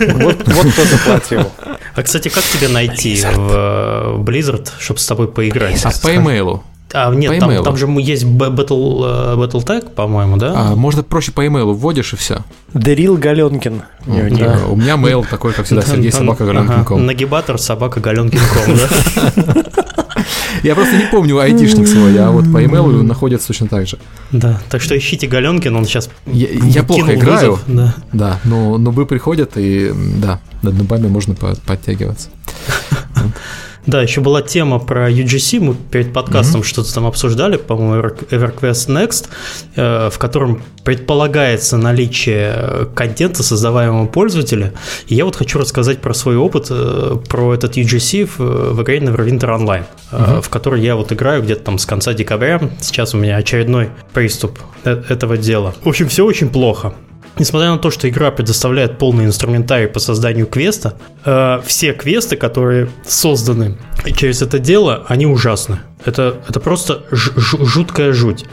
Вот кто заплатил. А, кстати, как тебя найти в Blizzard, чтобы с тобой поиграть? А по имейлу. А, нет, по там, там же есть Battle, Battle Tag, по-моему, да? А, можно проще по имейлу вводишь и все. Дарил Галенкин. Да. У меня мейл такой, как всегда, Сергей собака Галенкин.ком. Нагибатор собака Галенкин.ком, да? (laughs) Я просто не помню айтишник свой, а вот по имейлу находится точно так же. Да, так что ищите Галенкин, он сейчас Я, плохо играю, да, да но, вы приходят, и да, над нубами можно подтягиваться. (laughs) Да, еще была тема про UGC, мы перед подкастом mm-hmm. что-то там обсуждали, по-моему, EverQuest Next, э, в котором предполагается наличие контента, создаваемого пользователя. И я вот хочу рассказать про свой опыт, э, про этот UGC в, в игре Neverwinter Online, mm-hmm. в который я вот играю где-то там с конца декабря. Сейчас у меня очередной приступ этого дела. В общем, все очень плохо. Несмотря на то, что игра предоставляет полный инструментарий по созданию квеста, э, все квесты, которые созданы через это дело, они ужасны. Это, это просто жуткая жуть.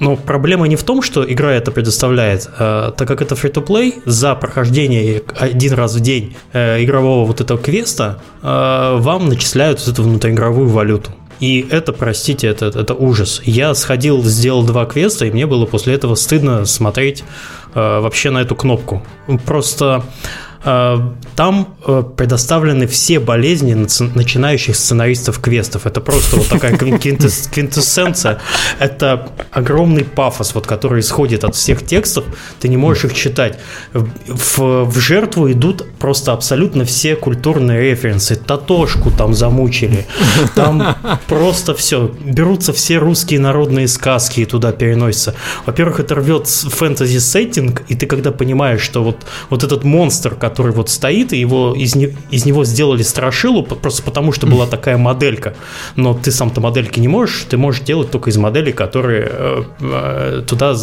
Но проблема не в том, что игра это предоставляет, э, так как это free-to-play, за прохождение один раз в день э, игрового вот этого квеста э, вам начисляют вот эту внутриигровую валюту. И это, простите, это, это ужас. Я сходил, сделал два квеста, и мне было после этого стыдно смотреть э, вообще на эту кнопку. Просто там э, предоставлены все болезни начинающих сценаристов квестов. Это просто вот такая (laughs) квинтэссенция. Это огромный пафос, вот, который исходит от всех текстов. Ты не можешь их читать. В, в жертву идут просто абсолютно все культурные референсы. Татошку там замучили. Там просто все. Берутся все русские народные сказки и туда переносятся. Во-первых, это рвет фэнтези-сеттинг, и ты когда понимаешь, что вот, вот этот монстр, который который вот стоит, и его, из, не, из него сделали страшилу просто потому, что была такая моделька. Но ты сам-то модельки не можешь, ты можешь делать только из моделей, которые э, э, туда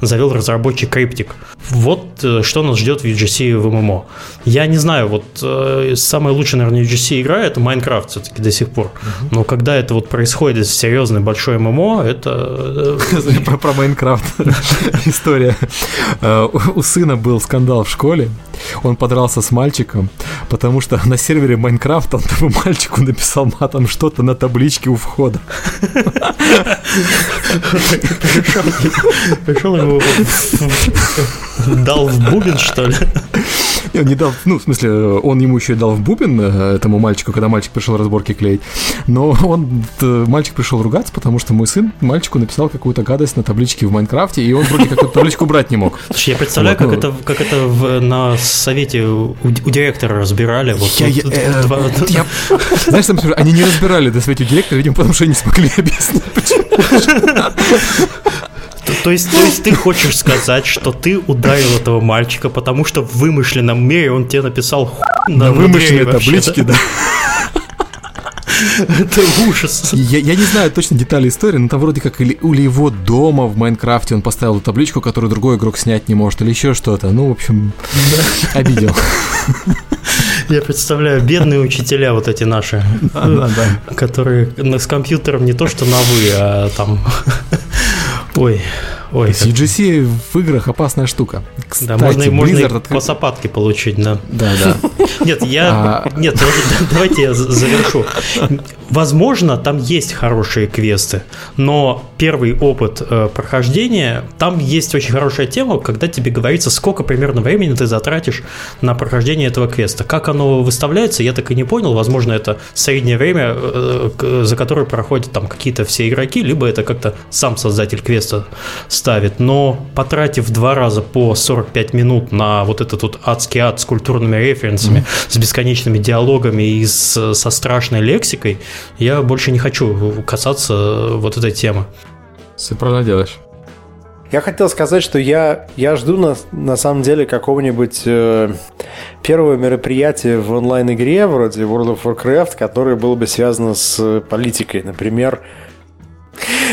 завел разработчик Криптик. Вот э, что нас ждет в UGC в ММО. Я не знаю, вот э, самая лучшая, наверное, UGC игра это Майнкрафт все-таки до сих пор. Но когда это вот происходит в серьезной большой ММО, это... Э, (laughs) про, Майнкрафт (laughs) история. Э, у сына был скандал в школе. Он подрался с мальчиком, потому что на сервере Майнкрафт он тому мальчику написал матом что-то на табличке у входа. Пришел ему дал в бубен, что ли? Он не дал, ну, в смысле, он ему еще и дал в бубен э, этому мальчику, когда мальчик пришел разборки клеить. Но (laughs) он, мальчик пришел ругаться, потому что мой сын мальчику написал какую-то гадость на табличке в Майнкрафте, и он вроде как эту табличку брать не мог. Слушай, я представляю, вот, как, ну, это, как это в, на совете у, у директора разбирали. Вот, я, вот, я, два, э, я, знаешь, там, они не разбирали до совете директора, видимо, потому что они не смогли (laughs) объяснить, почему. То есть, то есть ты хочешь сказать, что ты ударил этого мальчика, потому что в вымышленном мире он тебе написал на, на вымышленной табличке, да. (laughs) Это ужас. Я, я не знаю точно детали истории, но там вроде как или у его дома в Майнкрафте он поставил табличку, которую другой игрок снять не может, или еще что-то. Ну, в общем, да. обидел. Я представляю, бедные учителя вот эти наши, которые с компьютером не то что на вы, а там 对? Ой, ой. UGC в играх опасная штука. Кстати, да, можно, можно и откры... по сапатке получить, да. Да, да. (laughs) Нет, я... А... Нет, (laughs) давайте я завершу. Возможно, там есть хорошие квесты, но первый опыт э, прохождения, там есть очень хорошая тема, когда тебе говорится, сколько примерно времени ты затратишь на прохождение этого квеста. Как оно выставляется, я так и не понял. Возможно, это среднее время, э, за которое проходят там какие-то все игроки, либо это как-то сам создатель квеста ставит. Но потратив два раза по 45 минут на вот этот вот адский ад с культурными референсами, mm-hmm. с бесконечными диалогами и с, со страшной лексикой, я больше не хочу касаться вот этой темы. Все правильно делаешь. Я хотел сказать, что я, я жду на, на самом деле какого-нибудь э, первого мероприятия в онлайн-игре вроде World of Warcraft, которое было бы связано с политикой. Например,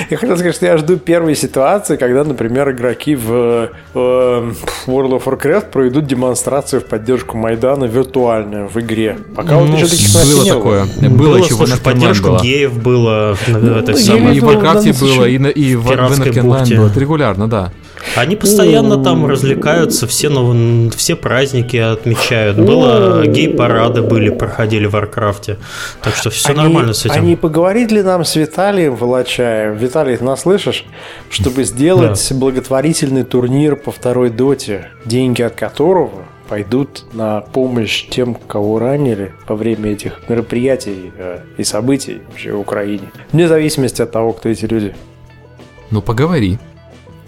я хотел сказать, что я жду первой ситуации, когда, например, игроки в, в World of Warcraft проведут демонстрацию в поддержку Майдана виртуальную в игре. Пока ну, вот еще таких было не такое. Было, было еще слушай, в поддержку было. геев было. Ну, это ну, и в Warcraft было, и, и в Anarchy Online было. Это регулярно, да. Они постоянно там развлекаются, все, ну, все праздники отмечают. Было гей-парады были, проходили в Варкрафте. Так что все они, нормально с этим. Они поговорили ли нам с Виталием Волочаем? Виталий, ты нас слышишь? Чтобы сделать да. благотворительный турнир по второй доте, деньги от которого пойдут на помощь тем, кого ранили во время этих мероприятий э, и событий вообще в Украине. Вне зависимости от того, кто эти люди. Ну, поговори.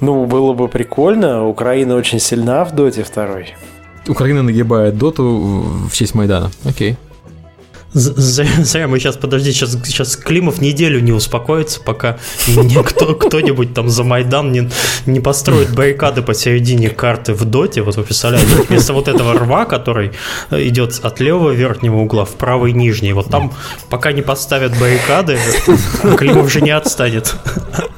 Ну, было бы прикольно. Украина очень сильна в доте второй. Украина нагибает доту в честь Майдана. Окей. Зря мы сейчас, подожди, сейчас, сейчас Климов неделю не успокоится, пока никто, кто-нибудь там за Майдан не, не построит баррикады посередине карты в доте. Вот вы представляете, вместо вот этого рва, который идет от левого верхнего угла в правый нижний, вот там пока не поставят баррикады, Климов же не отстанет.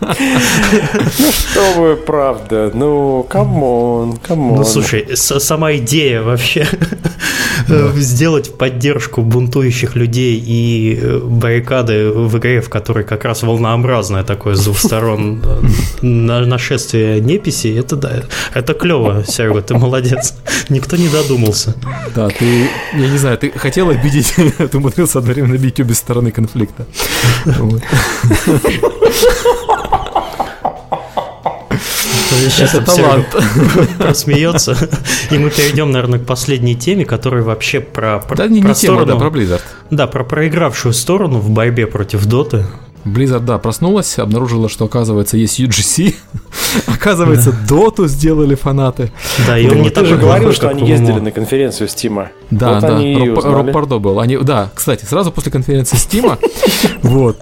Ну что вы, правда, ну, come on, come on. Ну, слушай, сама идея вообще сделать в поддержку бунтующих верующих людей и э, баррикады в игре, в которой как раз волнообразное такое с двух сторон э, нашествие неписи, это да, это клево, Серега, ты молодец. Никто не додумался. Да, ты, я не знаю, ты хотел обидеть, (laughs) ты умудрился одновременно бить обе стороны конфликта. Сейчас это талант. (laughs) Смеется. И мы перейдем, наверное, к последней теме, которая вообще про, про, да, не, про не сторону, тема, да, про Blizzard. Да, про проигравшую сторону в борьбе против Доты. Blizzard, да, проснулась, обнаружила, что, оказывается, есть UGC. (laughs) оказывается, Доту сделали фанаты. Да, и он не так же говорил, что они ездили на конференцию Стима. Да, да, Роб Пардо был. Они, да, кстати, сразу после конференции Стима, (laughs) вот,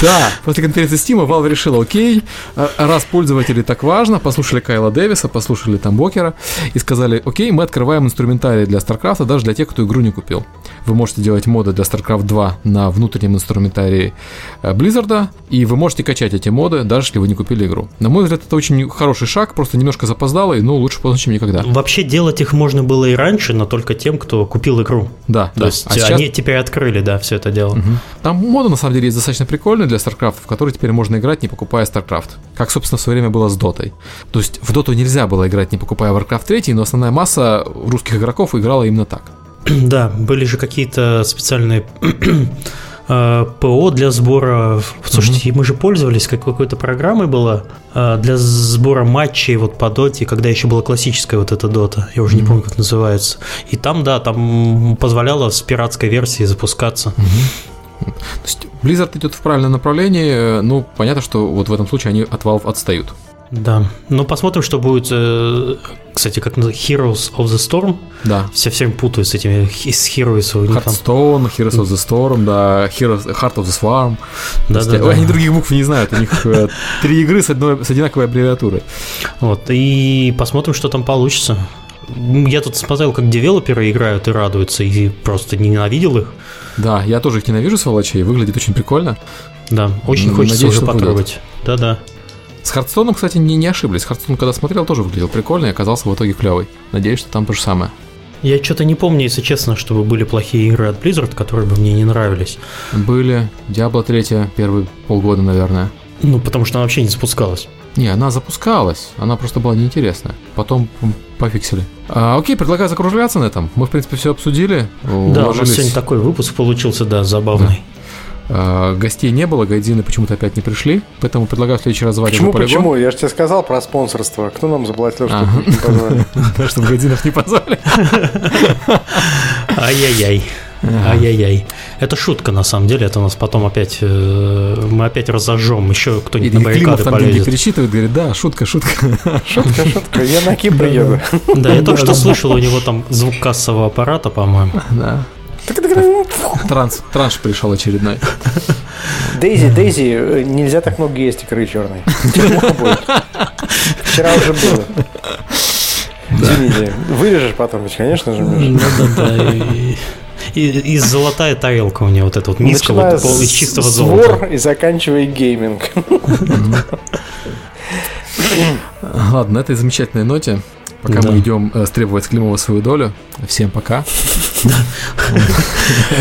Да, после конференции Steam Valve решила, окей, а, раз пользователи так важно, послушали Кайла Дэвиса, послушали там Бокера и сказали, окей, мы открываем инструментарий для StarCraft даже для тех, кто игру не купил. Вы можете делать моды для StarCraft 2 на внутреннем инструментарии э, Blizzard, и вы можете качать эти моды, даже если вы не купили игру. На мой взгляд, это очень хороший шаг, просто немножко запоздало, но лучше поздно, чем никогда. Вообще делать их можно было и раньше, но только тем, кто купил игру. Да, То да. есть А сейчас- они теперь открыли, да, все это дело. Мгм. Там моды на самом деле есть достаточно прикольные для StarCraft, в которые теперь можно играть, не покупая StarCraft. Как, собственно, в свое время было с Дотой. То есть в Доту нельзя было играть, не покупая Warcraft 3, но основная масса русских игроков играла именно так. (clears throat) Да, были же какие-то специальные (clears throat) э, ПО для сбора. Слушайте, мы же пользовались как какой-то программой была э, для сбора матчей вот по доте, когда еще была классическая вот эта дота. Я уже не помню, как называется. И там, да, там позволяло с пиратской версии запускаться. То есть Blizzard идет в правильном направлении, э, ну, понятно, что вот в этом случае они от Valve отстают. Да. Ну, посмотрим, что будет. э, Кстати, как Heroes of the Storm. Да. Все всем путаю с этими с Heroes. у них Hearthstone, Heroes of the Storm, да, Heroes, Heart of the Swarm. Да, То да, есть, да. Они других букв не знают, у них э, три игры с, одной, с одинаковой аббревиатурой. Вот, и посмотрим, что там получится. Я тут смотрел, как девелоперы играют и радуются, и просто ненавидел их. Да, я тоже их ненавижу, сволочей, выглядит очень прикольно. Да, очень хочется надеюсь, уже потрогать. Да-да. С Хардстоном, кстати, не, не ошиблись. Хардстон, когда смотрел, тоже выглядел прикольно и оказался в итоге клевый. Надеюсь, что там то же самое. Я что-то не помню, если честно, чтобы были плохие игры от Blizzard, которые бы мне не нравились. Были Diablo 3 первые полгода, наверное. Ну, потому что она вообще не запускалась. Не, она запускалась, она просто была неинтересная. Потом пофиксили. А, окей, предлагаю закругляться на этом. Мы, в принципе, все обсудили. Да, у нас сегодня такой выпуск получился, да, забавный. А, гостей не было, гайдины почему-то опять не пришли, поэтому предлагаю в следующий раз звать Почему, почему? Я же тебе сказал про спонсорство. Кто нам заплатил, что Ага. не позвали? Да, (laughs) чтобы гайдинов не позвали. (laughs) Ай-яй-яй. Ай-яй-яй. Это шутка, на самом деле. Это у нас потом опять... э, Мы опять разожжем. Еще И кто-нибудь на Климов баррикады там полезет. перечитывает, говорит, да, шутка, шутка. Шутка, шутка. Я на Кипр еду. Да, я только что слышал, у него там звук кассового аппарата, по-моему. Да. Транс, транш пришел очередной. Дейзи, Дейзи, э, нельзя так много есть икры черной. Вчера уже было. Извините, вырежешь потом, конечно же, Миша. Да-да-да. И, и- и золотая тарелка у него, вот эта вот миска Начиная вот, пол- из чистого с золота. вор и заканчивая гейминг. Ладно, на этой замечательной ноте, пока Да. мы идем э, стребовать с Климова свою долю, всем пока.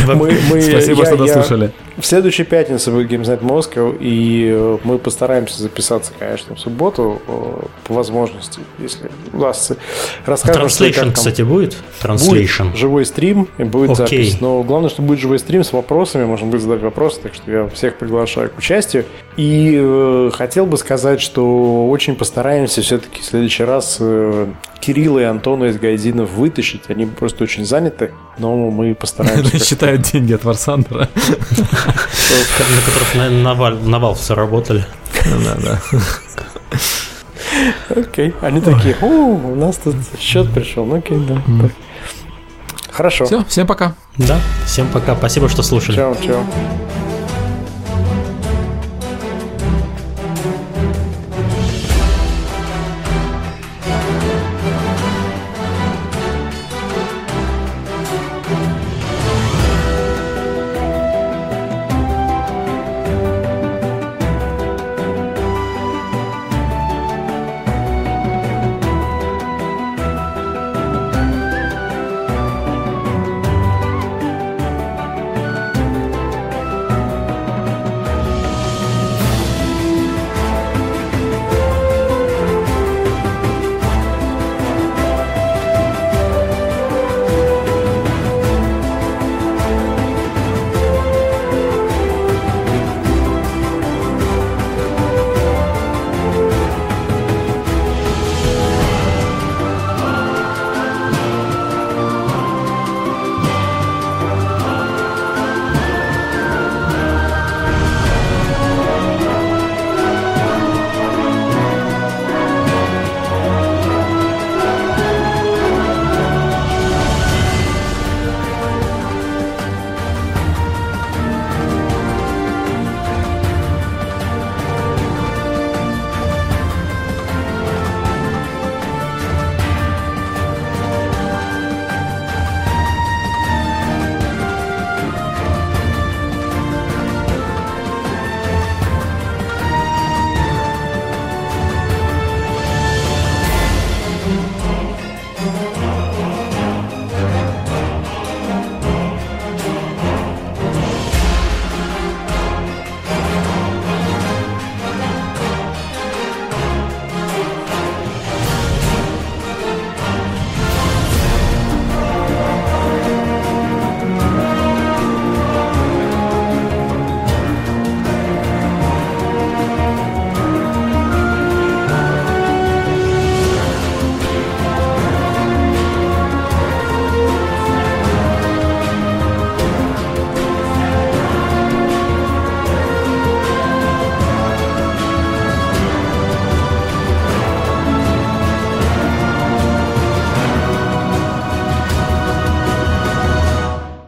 Спасибо, что дослушали. В следующую пятницу будет Games Night Moscow, и э, мы постараемся записаться, конечно, в субботу э, по возможности, если удастся. И как Транслейшн, кстати, будет? Транслейшн. Живой стрим и будет Окей. запись. Но главное, что будет живой стрим с вопросами, можно будет задать вопросы, так что я всех приглашаю к участию. И э, хотел бы сказать, что очень постараемся все-таки в следующий раз Кирилла и Антона из Гайдинов вытащить. Они просто очень заняты, но мы постараемся. (laughs) Считают деньги от Варсандера. На которых на, на, валь- на Valve заработали. Да, да. Окей. Они такие, «О, у нас тут счет пришел. Ну окей, да. Хорошо. Все, всем пока. Да, всем пока, спасибо, что слушали. Чао, чао.